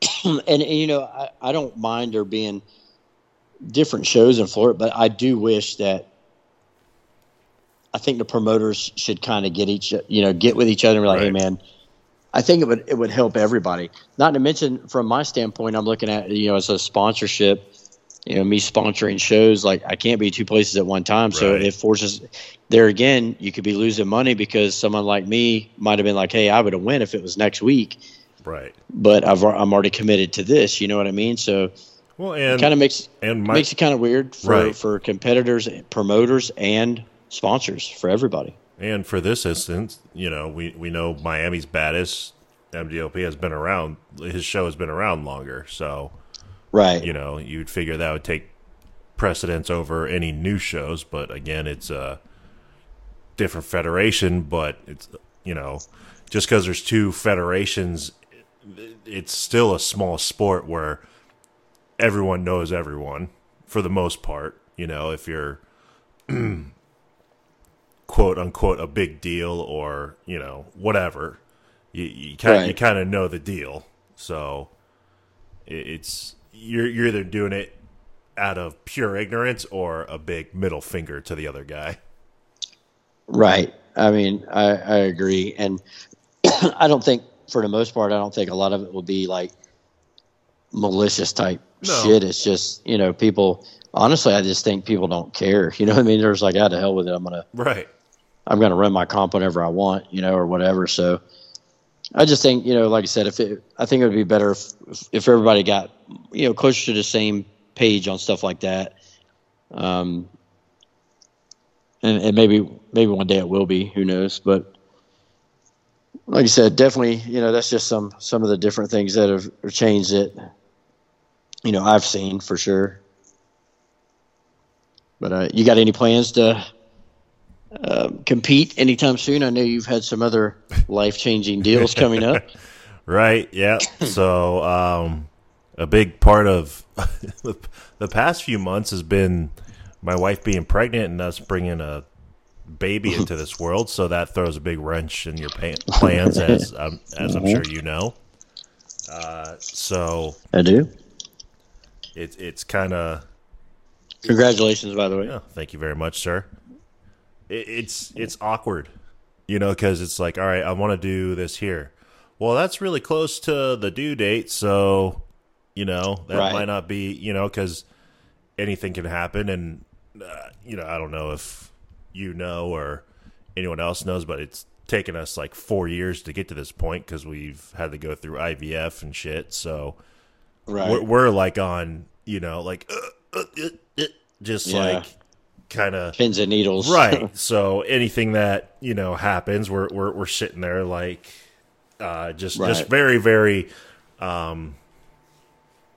and, and you know, I, I don't mind there being different shows in Florida, but I do wish that I think the promoters should kind of get each, you know, get with each other and be like, hey, man, I think it would it would help everybody. Not to mention, from my standpoint, I'm looking at you know as a sponsorship. You know, me sponsoring shows like I can't be two places at one time, so Right. it forces. There again, you could be losing money because someone like me might have been like, "Hey, I would have win if it was next week." Right. but I've I'm already committed to this. You know what I mean? So Well, it and kind of makes and my makes it kind of weird for Right. for competitors, promoters, and sponsors for everybody. And for this instance, you know, we we know Miami's baddest MDLP has been around. His show has been around longer, so Right. you know you'd figure that would take precedence over any new shows. But again, it's a different federation. But it's you know just because there's two federations, it's still a small sport where everyone knows everyone for the most part. You know, if you're quote unquote a big deal or you know whatever, you you kind you kind of know the deal. So it's you're you're either doing it out of pure ignorance or a big middle finger to the other guy. Right. I mean, I, I agree, and I don't think, for the most part, I don't think a lot of it will be like malicious type No. shit. It's just you know people. Honestly, I just think people don't care. You know what I mean? There's like, out to hell with it. I'm gonna Right. I'm going to run my comp whenever I want, you know, or whatever. So I just think, you know, like I said, if it, I think it would be better if, if everybody got, you know, closer to the same page on stuff like that. Um, and, and maybe, maybe one day it will be, who knows, but like I said, definitely, you know, that's just some, some of the different things that have changed it, you know, I've seen for sure. But, uh, you got any plans to, um, compete anytime soon. I know you've had some other life changing deals coming up. Right. Yeah. so, um, a big part of the past few months has been my wife being pregnant and us bringing a baby into this world. So that throws a big wrench in your plans, as um, as I'm sure you know. Uh, so I do. it's it's kind of Congratulations, by the way. Yeah, thank you very much, sir. It, it's it's awkward, you know, because it's like, all right, I want to do this here. Well, that's really close to the due date, so you know that Right. might not be, you know, because anything can happen, and uh, you know, I don't know if you know or anyone else knows, but it's taken us like four years to get to this point because we've had to go through IVF and shit. So Right. we're, we're like on, you know, like uh, uh, uh, uh, just Yeah. like kind of Pins and needles. right. so anything that you know happens, we're we're we're sitting there like uh, just just very very, um,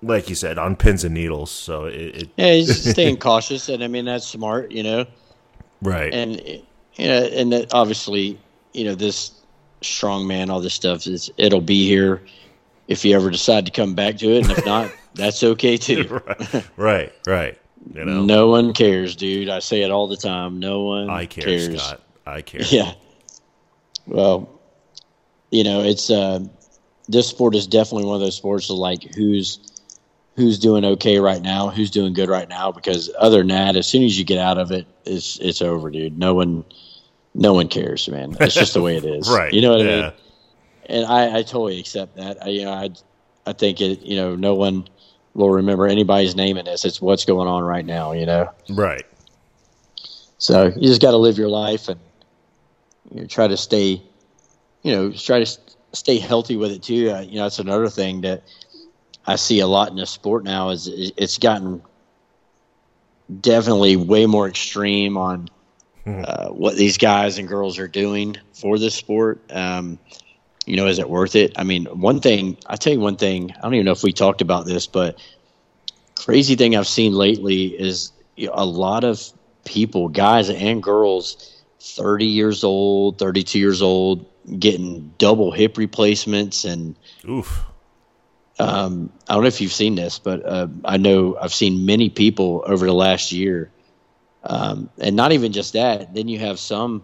like you said, on pins and needles. So it, it yeah, he's staying cautious, and I mean that's smart, you know. right And you know, and that obviously, you know, this strong man, all this stuff is it'll be here if you ever decide to come back to it, and if not, that's okay too. right right right. You know, No one cares, dude. I say it all the time. No one I care, cares. Scott. I care. Yeah. Well, you know, it's uh, this sport is definitely one of those sports of like who's who's doing okay right now, who's doing good right now. Because other than that, as soon as you get out of it, it's it's over, dude. No one, no one cares, man. It's just the way it is, Right. You know what I mean? And I, I totally accept that. I, you know, I, I think it. You know, no one will remember anybody's name in this. It's what's going on right now. You know. Right. So you just got to live your life and you know, try to stay, you know, try to st- stay healthy with it too. Uh, you know, that's another thing that I see a lot in the sport now is it's gotten definitely way more extreme on uh, what these guys and girls are doing for this sport. Um, you know, is it worth it? I mean, one thing I tell you, one thing I don't even know if we talked about this, but crazy thing I've seen lately is a lot of people, guys and girls, thirty years old, thirty-two years old, getting double hip replacements and. Oof. Um, I don't know if you've seen this, but uh, I know I've seen many people over the last year, um, and not even just that. Then you have some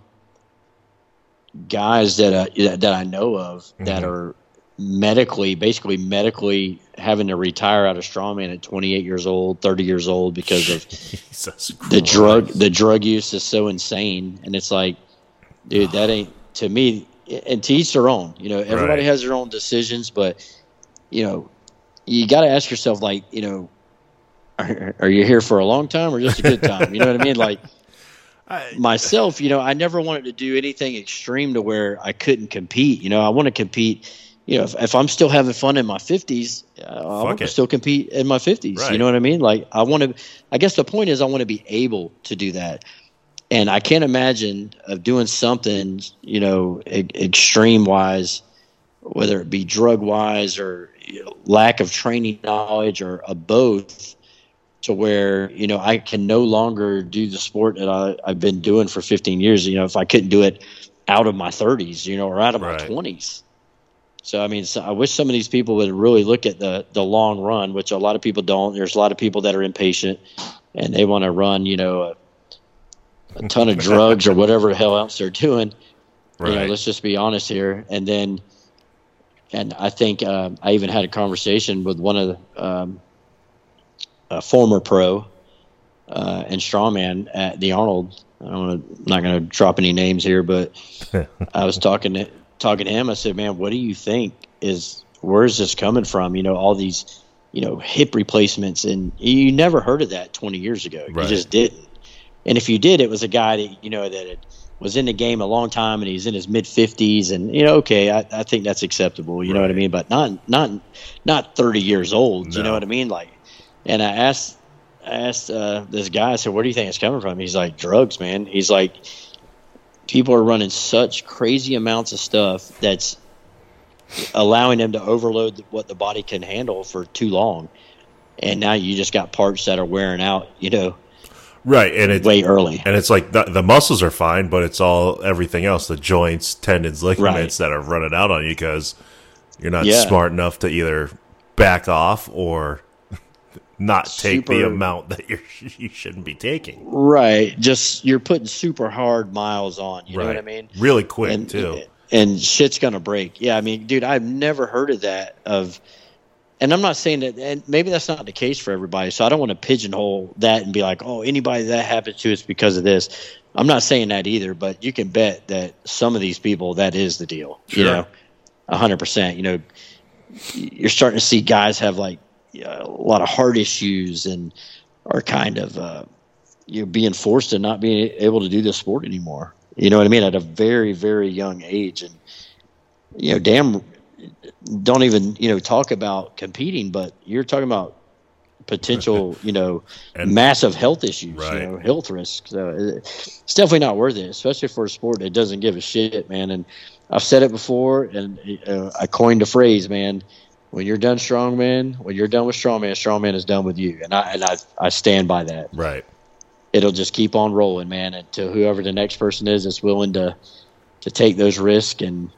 guys that uh, that I know of mm-hmm. that are medically, basically medically having to retire out of strongman at 28 years old, 30 years old because of the drug. The drug use is so insane, and it's like, dude, that ain't to me. And to each their own. You know, everybody right. has their own decisions, but you know, you got to ask yourself, like, you know, are, are, you here for a long time or just a good time? You know what I mean? Like, I, myself, you know, I never wanted to do anything extreme to where I couldn't compete. You know, I want to compete. You know, if, if I'm still having fun in my 50s, uh, I want to still compete in my 50s. Right. You know what I mean? Like, I want to. I guess the point is, I want to be able to do that. And I can't imagine of doing something, you know, e- extreme wise, whether it be drug wise or you know, lack of training knowledge or a both to where you know I can no longer do the sport that I, have been doing for 15 years. You know, if I couldn't do it out of my 30s, you know, or out of right. my 20s. So I mean, so I wish some of these people would really look at the the long run, which a lot of people don't. There's a lot of people that are impatient and they want to run, you know, a, a ton of drugs or whatever the hell else they're doing. Right. You know, let's just be honest here. And then and I think uh, I even had a conversation with one of the um, a former pro uh, and strongman at the Arnold. I don't wanna, I'm not going to drop any names here, but I was talking to talking to him. I said, "Man, what do you think is where is this coming from? You know, all these you know hip replacements, and you never heard of that 20 years ago. Right. You just didn't. And if you did, it was a guy that you know that had was in the game a long time and he's in his mid 50s and you know okay I, I think that's acceptable you right. know what i mean but not not not 30 years old no. you know what i mean like and i asked I asked uh, this guy i said where do you think it's coming from he's like drugs man he's like people are running such crazy amounts of stuff that's allowing them to overload what the body can handle for too long and now you just got parts that are wearing out you know right and it's way early and it's like the, the, muscles are fine but it's all everything else the joints tendons ligaments right. that are running out on you because you're not yeah. smart enough to either back off or not take super, the amount that you you shouldn't be taking right just you're putting super hard miles on you right. know what i mean really quick and, too and shit's gonna break yeah i mean dude i've never heard of that of and I'm not saying that, and maybe that's not the case for everybody. So I don't want to pigeonhole that and be like, oh, anybody that happens to is because of this. I'm not saying that either, but you can bet that some of these people, that is the deal. Sure. You know, hundred percent. You know, you're starting to see guys have like a lot of heart issues and are kind of uh, you're being forced to not being able to do this sport anymore. You know what I mean? At a very, very young age, and you know, damn don't even you know talk about competing, but you're talking about potential you know and, massive health issues, right. you know, health risks. So it's definitely not worth it, especially for a sport that doesn't give a shit, man. And I've said it before, and uh, I coined a phrase, man. When you're done strongman, when you're done with strongman, strongman is done with you, and I and I I stand by that. Right. It'll just keep on rolling, man, until whoever the next person is that's willing to to take those risks and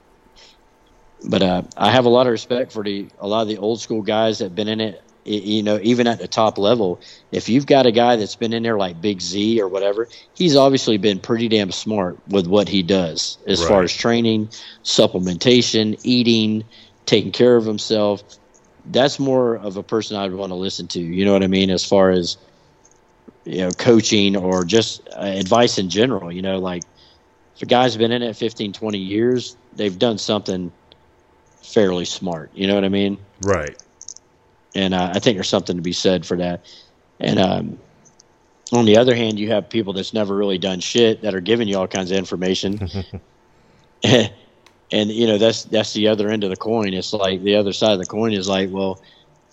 but uh, I have a lot of respect for the a lot of the old school guys that have been in it. You know, even at the top level, if you've got a guy that's been in there like Big Z or whatever, he's obviously been pretty damn smart with what he does as right. far as training, supplementation, eating, taking care of himself. That's more of a person I'd want to listen to. You know what I mean? As far as you know, coaching or just uh, advice in general. You know, like if a guy's been in it 15, 20 years, they've done something fairly smart. You know what I mean? Right. And uh, I think there's something to be said for that. And um, on the other hand, you have people that's never really done shit that are giving you all kinds of information. and you know that's that's the other end of the coin. It's like the other side of the coin is like, well,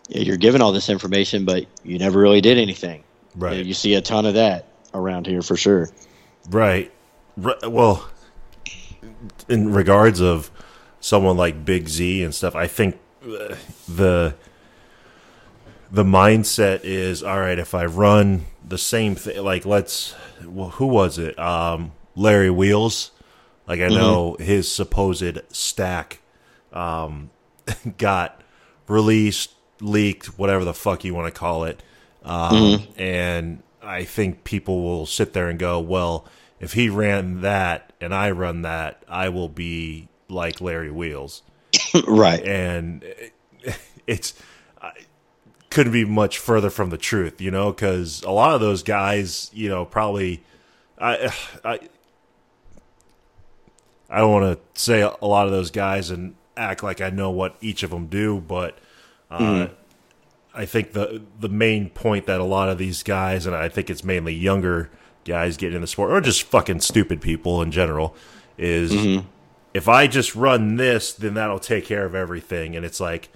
you're given all this information, but you never really did anything. Right. You, know, you see a ton of that around here for sure. Right. right. Well, in regards of someone like Big Z and stuff, I think uh, the the mindset is all right. If I run the same thing, like let's, well, who was it? Um, Larry Wheels. Like I know mm-hmm. his supposed stack um, got released, leaked, whatever the fuck you want to call it, um, mm-hmm. and I think people will sit there and go, well, if he ran that and I run that, I will be like Larry Wheels. right. And it's couldn't be much further from the truth, you know, because a lot of those guys, you know, probably I I I don't want to say a lot of those guys and act like I know what each of them do, but uh, mm-hmm. I think the the main point that a lot of these guys, and I think it's mainly younger guys getting in the sport, or just fucking stupid people in general, is mm-hmm. if I just run this, then that'll take care of everything. And it's like,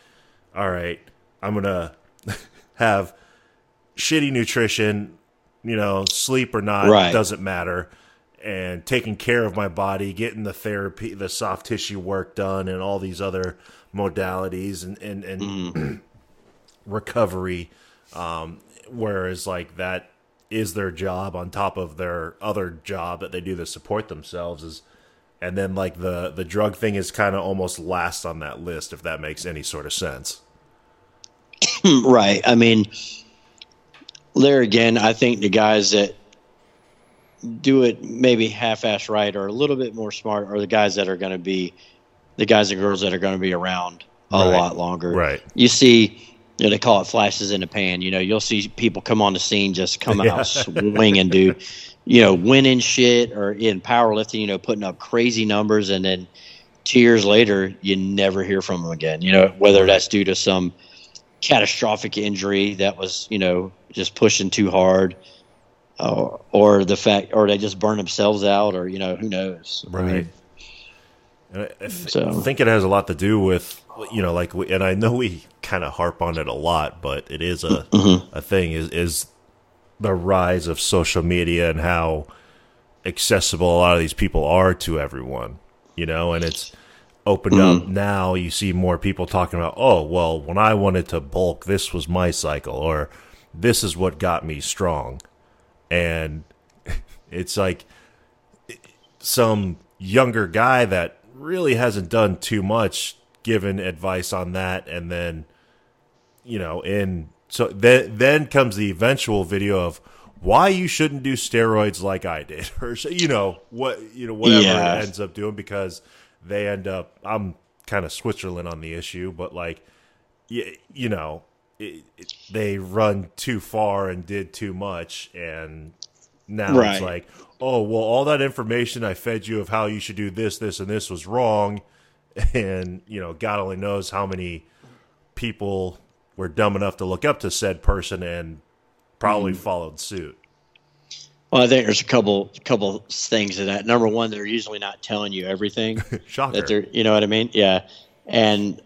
all right, I'm gonna have shitty nutrition, you know, sleep or not right. doesn't matter. And taking care of my body, getting the therapy, the soft tissue work done, and all these other modalities, and and, and mm. recovery. Um, whereas like that is their job on top of their other job that they do to support themselves is and then like the the drug thing is kind of almost last on that list if that makes any sort of sense right i mean there again i think the guys that do it maybe half-ass right or a little bit more smart are the guys that are going to be the guys and girls that are going to be around a right. lot longer right you see you know, they call it flashes in the pan. You know, you'll see people come on the scene just come yeah. out swinging, dude. You know, winning shit or in powerlifting, you know, putting up crazy numbers, and then two years later, you never hear from them again. You know, whether that's due to some catastrophic injury that was, you know, just pushing too hard, uh, or the fact, or they just burn themselves out, or you know, who knows? Right. I mean, I, th- so. I think it has a lot to do with you know, like, we, and I know we kind of harp on it a lot, but it is a mm-hmm. a thing. Is is the rise of social media and how accessible a lot of these people are to everyone, you know, and it's opened mm-hmm. up now. You see more people talking about, oh, well, when I wanted to bulk, this was my cycle, or this is what got me strong, and it's like some younger guy that really hasn't done too much given advice on that and then you know and so then then comes the eventual video of why you shouldn't do steroids like I did or you know what you know whatever yeah. it ends up doing because they end up I'm kind of Switzerland on the issue but like you, you know it, it, they run too far and did too much and now right. it's like oh well all that information I fed you of how you should do this this and this was wrong and you know god only knows how many people were dumb enough to look up to said person and probably mm. followed suit well i think there's a couple couple things in that number one they're usually not telling you everything Shocker. that they're you know what i mean yeah and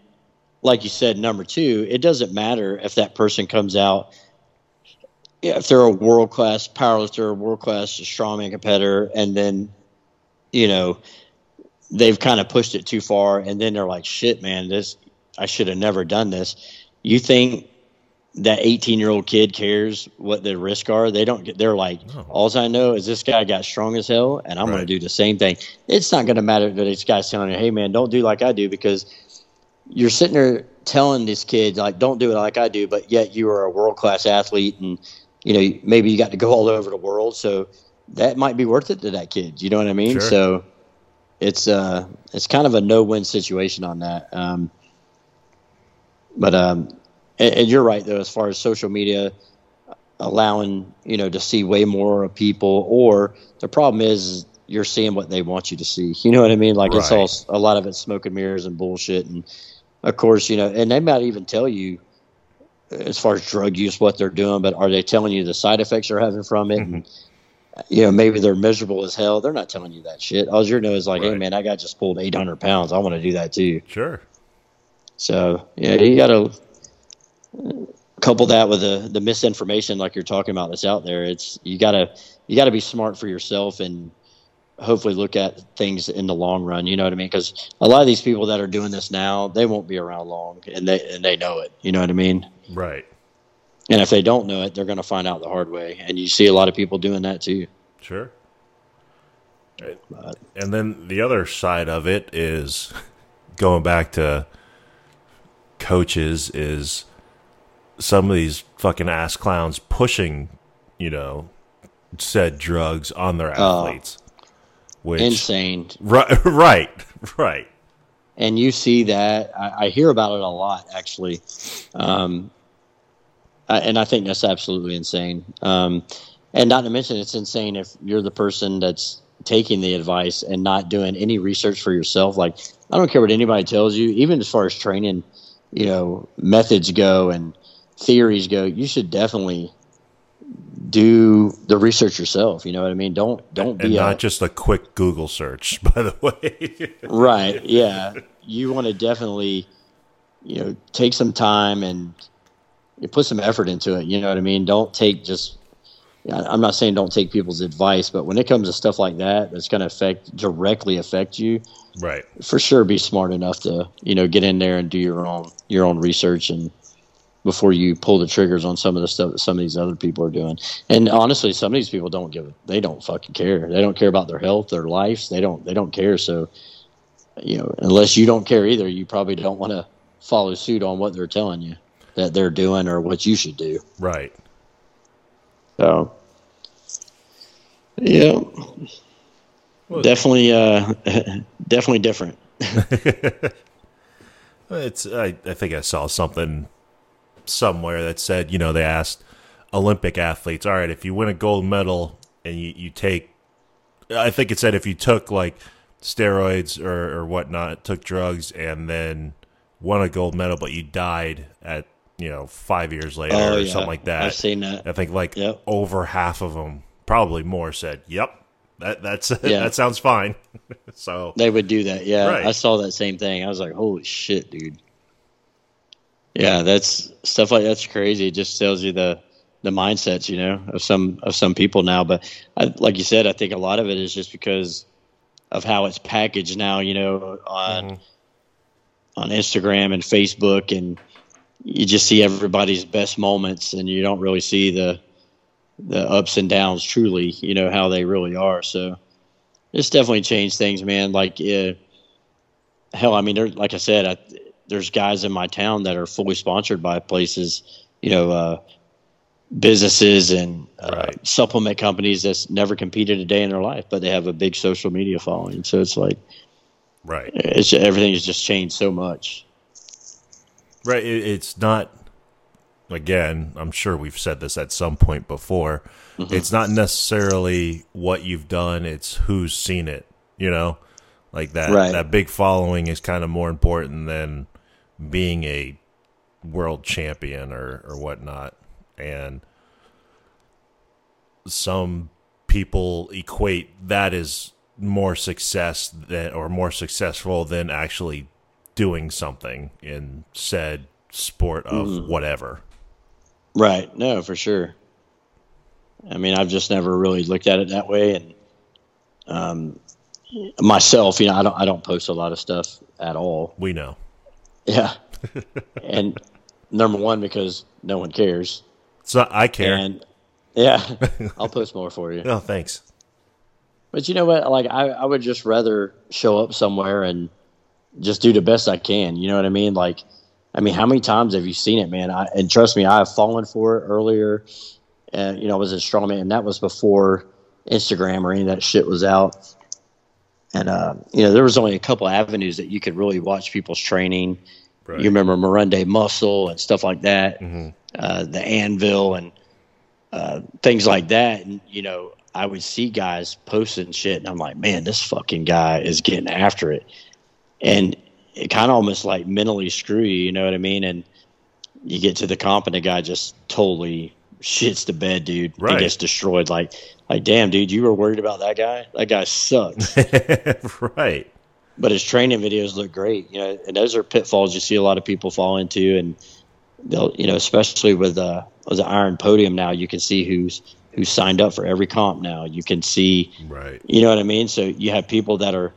like you said number two it doesn't matter if that person comes out if they're a world class powerlifter, world class strongman competitor, and then you know they've kind of pushed it too far, and then they're like, "Shit, man, this I should have never done this." You think that 18 year old kid cares what the risks are? They don't get. They're like, no. all I know is this guy got strong as hell, and I'm right. going to do the same thing. It's not going to matter that this guy's telling you, "Hey, man, don't do like I do," because you're sitting there telling this kid like, "Don't do it like I do," but yet you are a world class athlete, and you know maybe you got to go all over the world, so that might be worth it to that kid. You know what I mean? Sure. So it's uh it's kind of a no win situation on that. Um, but um, and, and, you're right though, as far as social media allowing you know to see way more of people, or the problem is you're seeing what they want you to see. You know what I mean? Like right. it's all a lot of it's smoke and mirrors and bullshit. And of course, you know, and they might even tell you as far as drug use, what they're doing, but are they telling you the side effects they're having from it? And, you know, maybe they're miserable as hell. They're not telling you that shit. All you're know is like, hey, man, I got just pulled 800 pounds. I want to do that too. Sure. So yeah, you got to couple that with the the misinformation like you're talking about that's out there. It's you gotta you gotta be smart for yourself and hopefully look at things in the long run. You know what I mean? Because a lot of these people that are doing this now, they won't be around long, and they and they know it. You know what I mean? Right. And if they don't know it, they're going to find out the hard way. And you see a lot of people doing that too. Sure. And then the other side of it is going back to coaches is some of these fucking ass clowns pushing, you know, said drugs on their Oh. athletes. Which Insane. right right right. and you see that I, I hear about it a lot actually um, I, and i think that's absolutely insane um, and not to mention it's insane if you're the person that's taking the advice and not doing any research for yourself like i don't care what anybody tells you even as far as training you know methods go and theories go you should definitely do the research yourself you know what i mean don't don't And be a, not just a quick Google search, by the way. right yeah you want to definitely you know take some time and you put some effort into it you know what i mean don't take just i'm not saying don't take people's advice but when it comes to stuff like that that's going to affect directly affect you right. for sure be smart enough to you know get in there and do your own your own research and before you pull the triggers on some of the stuff that some of these other people are doing. And honestly some of these people don't give a they don't fucking care. They don't care about their health their lives. They don't they don't care. So you know unless you don't care either you probably don't want to follow suit on what they're telling you that they're doing or what you should do. Right. so yeah. Definitely uh definitely different. It's I, I think I saw something somewhere that said, you know, they asked Olympic athletes, all right, if you win a gold medal and you, you take I think it said if you took like steroids or, or whatnot, took drugs and then won a gold medal but you died at, you know, five years later oh or yeah something like that. i've seen that I think like Yep. over half of them, probably more, said, "Yep, that that's Yeah. that sounds fine." so They would do that. Yeah, Right. I saw that same thing. I was like, "Holy shit, dude!" Yeah, that's stuff like that's crazy. It just tells you the the mindsets, you know, of some of some people now. But I, like you said, I think a lot of it is just because of how it's packaged now. You know, on on Instagram and Facebook, and you just see everybody's best moments, and you don't really see the the ups and downs. Truly, you know how they really are. So it's definitely changed things, man. Like, uh, hell, I mean, like I said, I, there's guys in my town that are fully sponsored by places, you know, uh, businesses and uh, Right. supplement companies that's never competed a day in their life, but they have a big social media following. So it's like, right. it's everything has just changed so much. Right. It, it's not, again, I'm sure we've said this at some point before. Mm-hmm. It's not necessarily what you've done, it's who's seen it, you know? Like that, Right. that big following is kind of more important than being a world champion or, or whatnot. And some people equate that as more success than, or more successful than actually doing something in said sport of Mm-hmm. whatever. Right. No, for sure. I mean, I've just never really looked at it that way. And um, myself, you know, I don't, I don't post a lot of stuff at all. We know. Yeah. and number one, because no one cares. So I care. And yeah, I'll post more for you. oh, thanks. But you know what? Like, I, I would just rather show up somewhere and just do the best I can. You know what I mean? Like, I mean, how many times have you seen it, man? I, and trust me, I have fallen for it earlier. And, you know, I was in strongman, and that was before Instagram or any of that shit was out. And, uh, you know, there was only a couple avenues that you could really watch people's training. Right. You remember Monster Muscle and stuff like that, Mm-hmm. uh, the Anvil and uh, things like that. And, you know, I would see guys posting shit, and I'm like, man, this fucking guy is getting after it. And it kind of almost like mentally screw you, you know what I mean? And you get to the comp and the guy just totally shits the bed, dude. Right. He gets destroyed. Like, like, damn, dude, you were worried about that guy. That guy sucks. right. but his training videos look great. You know, and those are pitfalls you see a lot of people fall into, and they'll, you know, especially with uh, with the Iron Podium now, you can see who's who signed up for every comp now. You can see, Right. you know what I mean. So you have people that are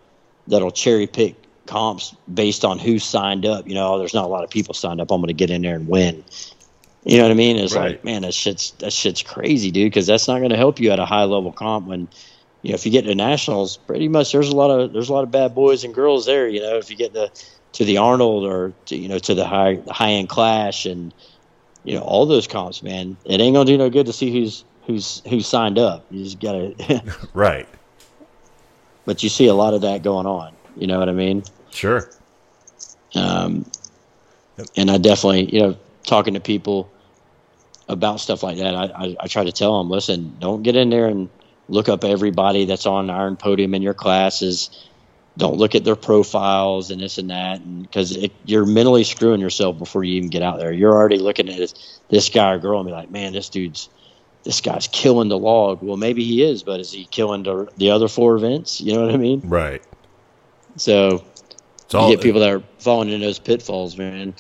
that'll cherry pick comps based on who signed up. You know, oh, there's not a lot of people signed up. I'm going to get in there and win. You know what I mean? It's Right. like, man, that shit's that shit's crazy, dude. Because that's not going to help you at a high level comp when, you know, if you get to nationals, pretty much there's a lot of there's a lot of bad boys and girls there. You know, if you get the to the Arnold or to, you know to the high high end Clash and you know all those comps, man, it ain't gonna do no good to see who's who's who's signed up. You just gotta, Right. but you see a lot of that going on. You know what I mean? Sure. Um, and I definitely, you know, talking to people about stuff like that, I, I, I try to tell them, listen, don't get in there and look up everybody that's on Iron Podium in your classes. Don't look at their profiles and this and that, and because you're mentally screwing yourself before you even get out there. You're already looking at this, this guy or girl and be like, man, this dude's this guy's killing the log. Well, maybe he is, but is he killing the, the other four events? You know what I mean? Right. So It's all you get people that are falling into those pitfalls, man.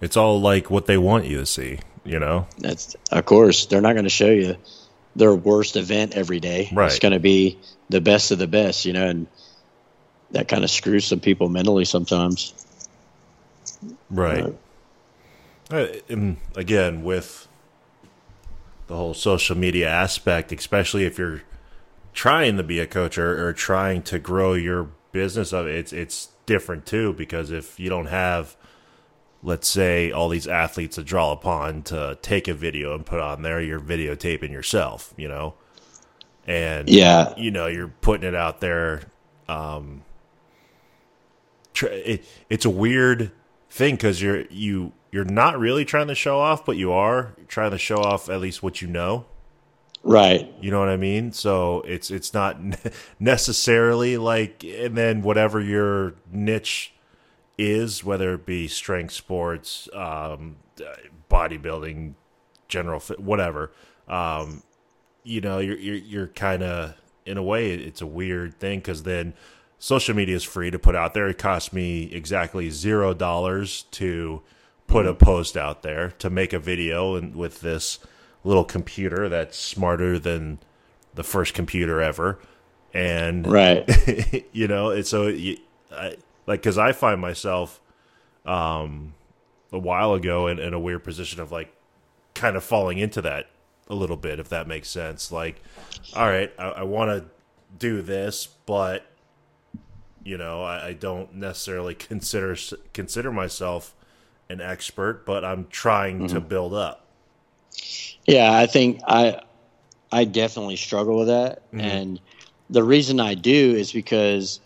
it's all like what they want you to see, you know? That's of course they're not going to show you their worst event every day. Right. It's going to be the best of the best, you know, and that kind of screws some people mentally sometimes. Right. Uh, and again, with the whole social media aspect, especially if you're trying to be a coach or, or trying to grow your business of it, it's it's different too because if you don't have let's say all these athletes to draw upon to take a video and put on there, you're videotaping yourself, you know? And Yeah. you know, you're putting it out there um it, it's a weird thing because you're you you're not really trying to show off, but you are trying to show off at least what you know. Right. You know what I mean? So it's it's not necessarily like, and then whatever your niche is, whether it be strength sports, um, bodybuilding, general fit, whatever. Um, you know, you're you're, you're kind of in a way, it's a weird thing because then social media is free to put out there. It costs me exactly zero dollars to put a post out there to make a video, and with this little computer that's smarter than the first computer ever, and Right. you know, it's so you, I, like because I find myself um a while ago in, in a weird position of like kind of falling into that a little bit, if that makes sense. Like, all right, I, I want to do this, but you know, I, I don't necessarily consider consider myself an expert, but I'm trying to build up. Yeah, I think I I definitely struggle with that, and the reason I do is because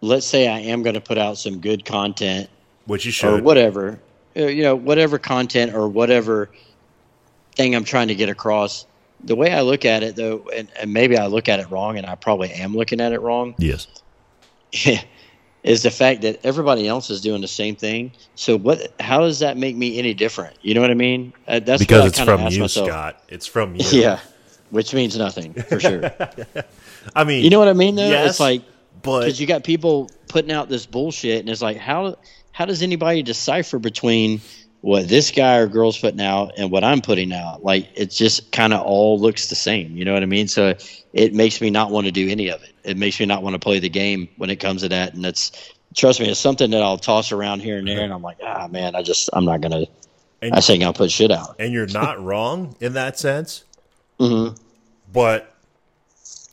let's say I am going to put out some good content Which you or whatever, uh, you know, whatever content or whatever thing I'm trying to get across. The way I look at it, though, and, and maybe I look at it wrong, and I probably am looking at it wrong, Yes. is the fact that everybody else is doing the same thing. So what? How does that make me any different? You know what I mean? Uh, that's Because it's from you, myself. Scott. It's from you. Yeah, which means nothing for sure. I mean, You know what I mean? Though Yes, it's like but because you got people putting out this bullshit, and it's like how how does anybody decipher between what this guy or girl's putting out and what I'm putting out? Like it just kind of all looks the same. You know what I mean? So it makes me not want to do any of it. It makes me not want to play the game when it comes to that, and that's trust me, it's something that I'll toss around here and there, and I'm like, ah, man, I just I'm not gonna. And- I think I'll put shit out. and you're not wrong in that sense. hmm But,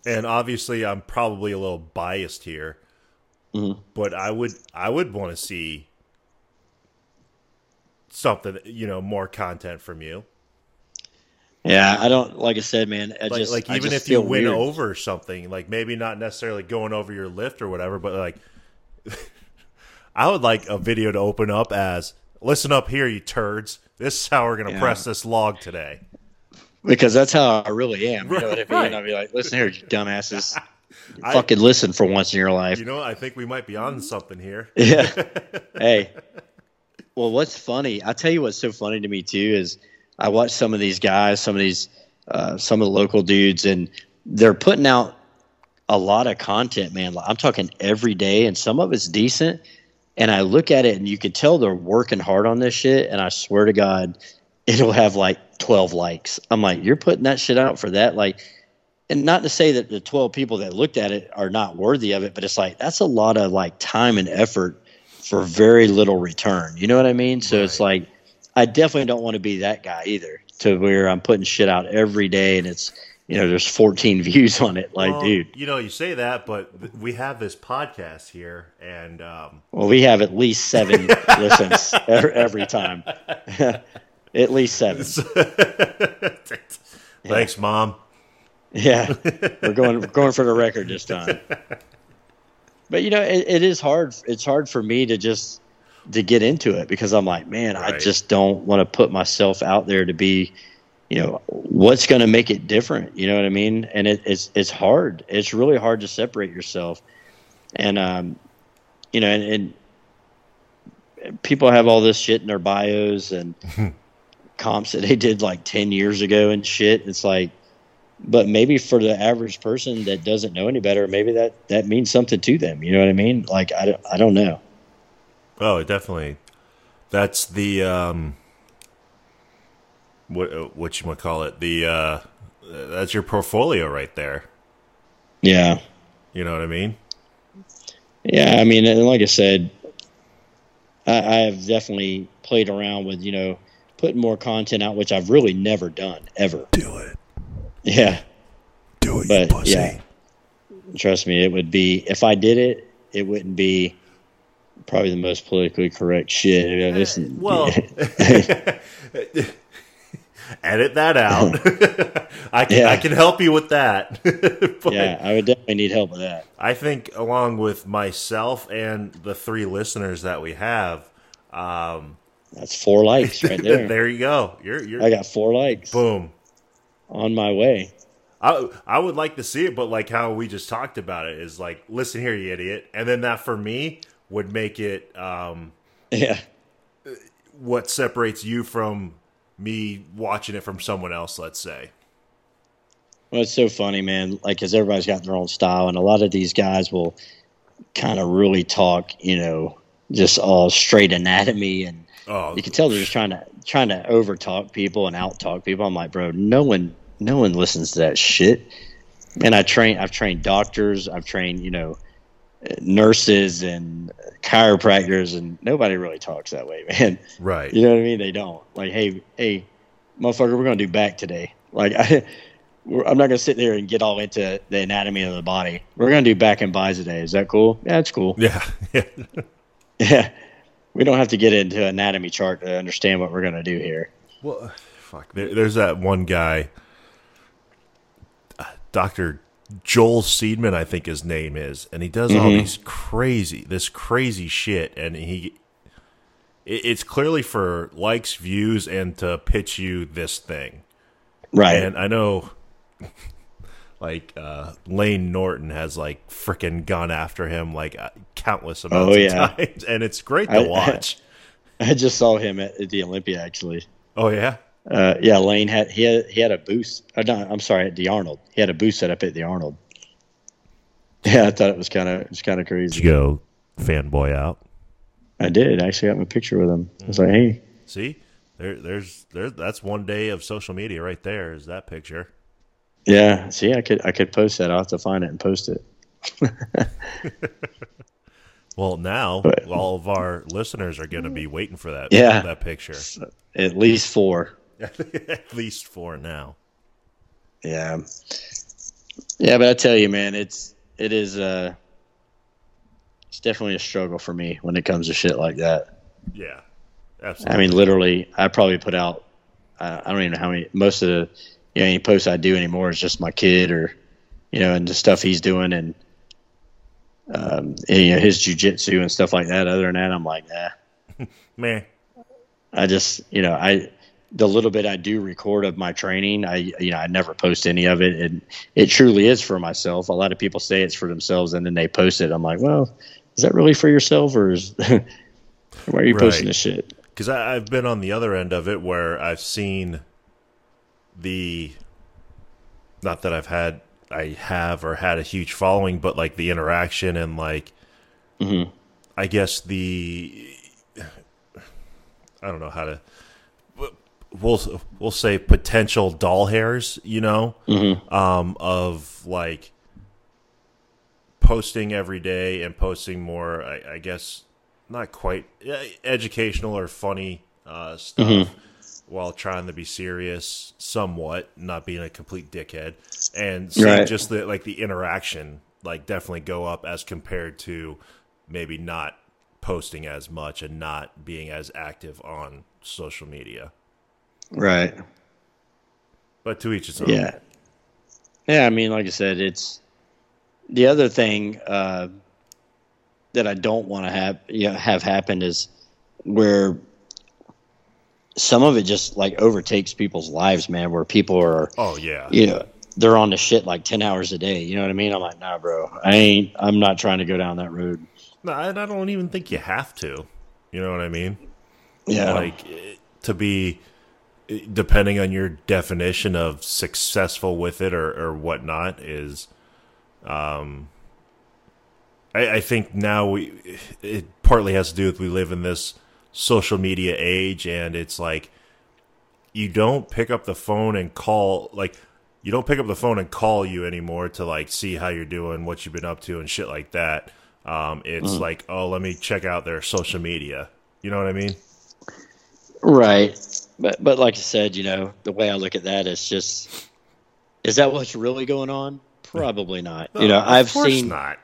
and obviously, I'm probably a little biased here. Mhm. But I would, I would want to see something, you know, more content from you. Yeah, I don't like I said, man. I Like, just like even just if you win weird. over something, like maybe not necessarily going over your lift or whatever, but like, I would like a video to open up as, "Listen up here, you turds. This is how we're gonna Yeah. press this log today." Because that's how I really am. You know what I mean? Right. I'll be like, listen here, you dumbasses. I- Fucking listen for once in your life. You know, I think we might be on something here. yeah. Hey, Well, what's funny? I tell you what's so funny to me too is I watch some of these guys, some of these, uh, some of the local dudes, and they're putting out a lot of content, man. I'm talking every day, and some of it's decent. And I look at it, and you can tell they're working hard on this shit. And I swear to God, it'll have like 12 likes. I'm like, you're putting that shit out for that, like. And not to say that the 12 people that looked at it are not worthy of it, but it's like that's a lot of like time and effort for very little return. You know what I mean? So right. it's like I definitely don't want to be that guy either. To where I'm putting shit out every day and it's you know there's 14 views on it. Like, well, dude, you know, you say that, but we have this podcast here, and um... well, we have at least seven listens every time. at least seven. Thanks, mom. Yeah, we're going we're going for the record this time. But you know, it, it is hard. It's hard for me to just to get into it because I'm like, man, right. I just don't want to put myself out there to be, you know, what's going to make it different. You know what I mean? And it, it's it's hard. It's really hard to separate yourself, and um, you know, and, and people have all this shit in their bios and comps that they did like ten years ago and shit. It's like, but maybe for the average person that doesn't know any better, maybe that that means something to them. You know what I mean? Like I don't, I don't know. Oh, definitely. That's the um, what what you want to call it? The uh, that's your portfolio right there. Yeah. You know what I mean? Yeah, I mean, and like I said, I, I have definitely played around with you know putting more content out, which I've really never done ever. Do it. Yeah. Do it, but yeah. Trust me, it would be if I did it, it wouldn't be probably the most politically correct shit. Uh, well, edit that out. I can yeah. I can help you with that. yeah, I would definitely need help with that. I think along with myself and the three listeners that we have, um, that's four likes right there. there you go. You're, you're I got four likes. Boom. On my way. I I would like to see it, but like how we just talked about it is like, listen here, you idiot, and then that for me would make it um, yeah what separates you from me watching it from someone else let's say well it's so funny man like because everybody's got their own style and a lot of these guys will kind of really talk you know just all straight anatomy and oh. you can tell they're just trying to trying to over talk people and out talk people i'm like bro no one no one listens to that shit and i train i've trained doctors i've trained you know nurses and chiropractors and nobody really talks that way, man. Right. You know what I mean? They don't. Like, hey, hey, motherfucker, we're gonna do back today. Like, I, I'm not gonna sit there and get all into the anatomy of the body. We're gonna do back and bis today. Is that cool? Yeah, it's cool. Yeah. Yeah. yeah. We don't have to get into anatomy chart to understand what we're gonna do here. Well, fuck. There, there's that one guy, uh, Doctor Joel Seedman, I think his name is, and he does mm-hmm. all these crazy, this crazy shit, and he, it's clearly for likes, views, and to pitch you this thing, right? And I know, like uh, Layne Norton has like freaking gone after him like uh, countless amounts oh, yeah. of times, and it's great to I, watch. I just saw him at, at the Olympia actually. Oh yeah, uh, yeah, Layne had he had he had a boost. Uh, no, I'm sorry, at the Arnold. He had a boost set up at the Arnold. Yeah, I thought it was kind of it's kind of crazy. Did you go fanboy out? I did. I actually got my picture with him. I was like, hey, see, there, there's there. That's one day of social media right there. Is that picture? Yeah. See, I could I could post that. I'll have to find it and post it. well, now but, all of our listeners are going to be waiting for that. Yeah, that picture. At least four. At least four now. Yeah. Yeah, but I tell you, man, it's it is uh it's definitely a struggle for me when it comes to shit like that. Yeah. Absolutely. I mean, literally, I probably put out I don't even know how many most of the you know any posts I do anymore is just my kid or you know and the stuff he's doing and um and, you know his jujitsu and stuff like that. Other than that, I'm like, nah. Man. I just, you know, I the little bit I do record of my training, I you know, I never post any of it and it truly is for myself. A lot of people say it's for themselves and then they post it. I'm like, well, is that really for yourself or is why are you right. posting this shit? because I've been on the other end of it where I've seen the not that I've had I have or had a huge following, but like the interaction and like I guess the I don't know how to we'll we'll say potential doll hairs, you know, um, of like posting every day and posting more. I, I guess not quite educational or funny uh, stuff while trying to be serious, somewhat, not being a complete dickhead, and seeing Right. just the like the interaction like definitely go up as compared to maybe not posting as much and not being as active on social media. Right. But to each his own. Yeah. Yeah, I mean, like I said, it's the other thing uh, that I don't want to have you know, have happen is where some of it just like overtakes people's lives, man. Where people are, Oh yeah. you know, they're on the shit like ten hours a day. You know what I mean? I'm like, nah, bro, I ain't. I'm not trying to go down that road. No, and I don't even think you have to. You know what I mean? Yeah, Like to be depending on your definition of successful with it or, or whatnot is um I, I think now we it partly has to do with we live in this social media age and it's like you don't pick up the phone and call like you don't pick up the phone and call you anymore to like see how you're doing, what you've been up to and shit like that. Um it's like, oh, let me check out their social media. You know what I mean? Right. But but like I said, you know, the way I look at that is just is that what's really going on? Probably not. you know, I've seen not.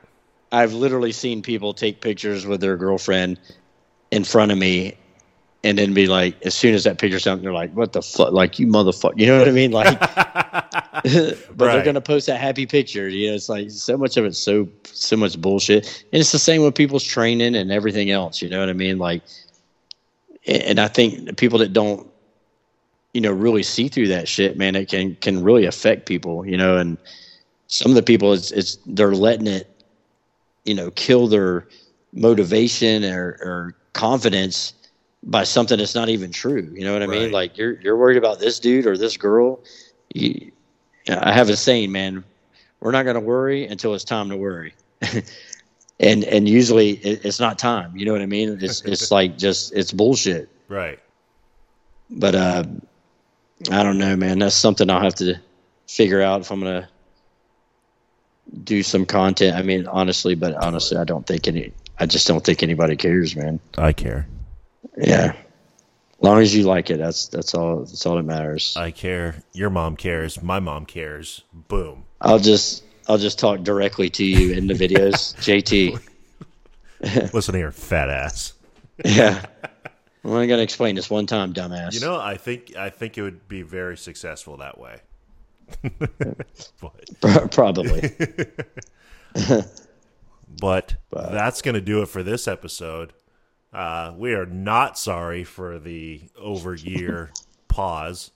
I've literally seen people take pictures with their girlfriend in front of me and then be like as soon as that picture's out they're like, What the fuck like you motherfucker you know what I mean? Like but they're gonna post that happy picture. You know, it's like so much of it's so so much bullshit. And it's the same with people's training and everything else, you know what I mean? Like and I think the people that don't, you know, really see through that shit, man, it can can really affect people, you know. And some of the people, it's it's they're letting it, you know, kill their motivation or, or confidence by something that's not even true. You know what I mean? Like you're you're worried about this dude or this girl. You, I have a saying, man. We're not going to worry until it's time to worry. and and usually it, it's not time. You know what I mean? It's it's like just it's bullshit. Right. But uh, I don't know, man. That's something I'll have to figure out if I'm gonna do some content. I mean, honestly, but honestly, I don't think any. I just don't think anybody cares, man. I care. Yeah. As long as you like it, that's that's all. That's all that matters. I care. Your mom cares. My mom cares. Boom. I'll just I'll just talk directly to you in the videos, JT. Listen here, fat ass. Yeah. I'm only gonna explain this one time, dumbass. You know, I think I think it would be very successful that way. probably. But that's going to do it for this episode. Uh, we are not sorry for the over year pause,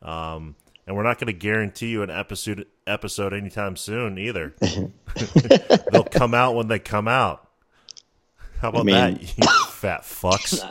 um, and we're not going to guarantee you an episode episode anytime soon either. They'll come out when they come out. How about mean- that, you fat fucks?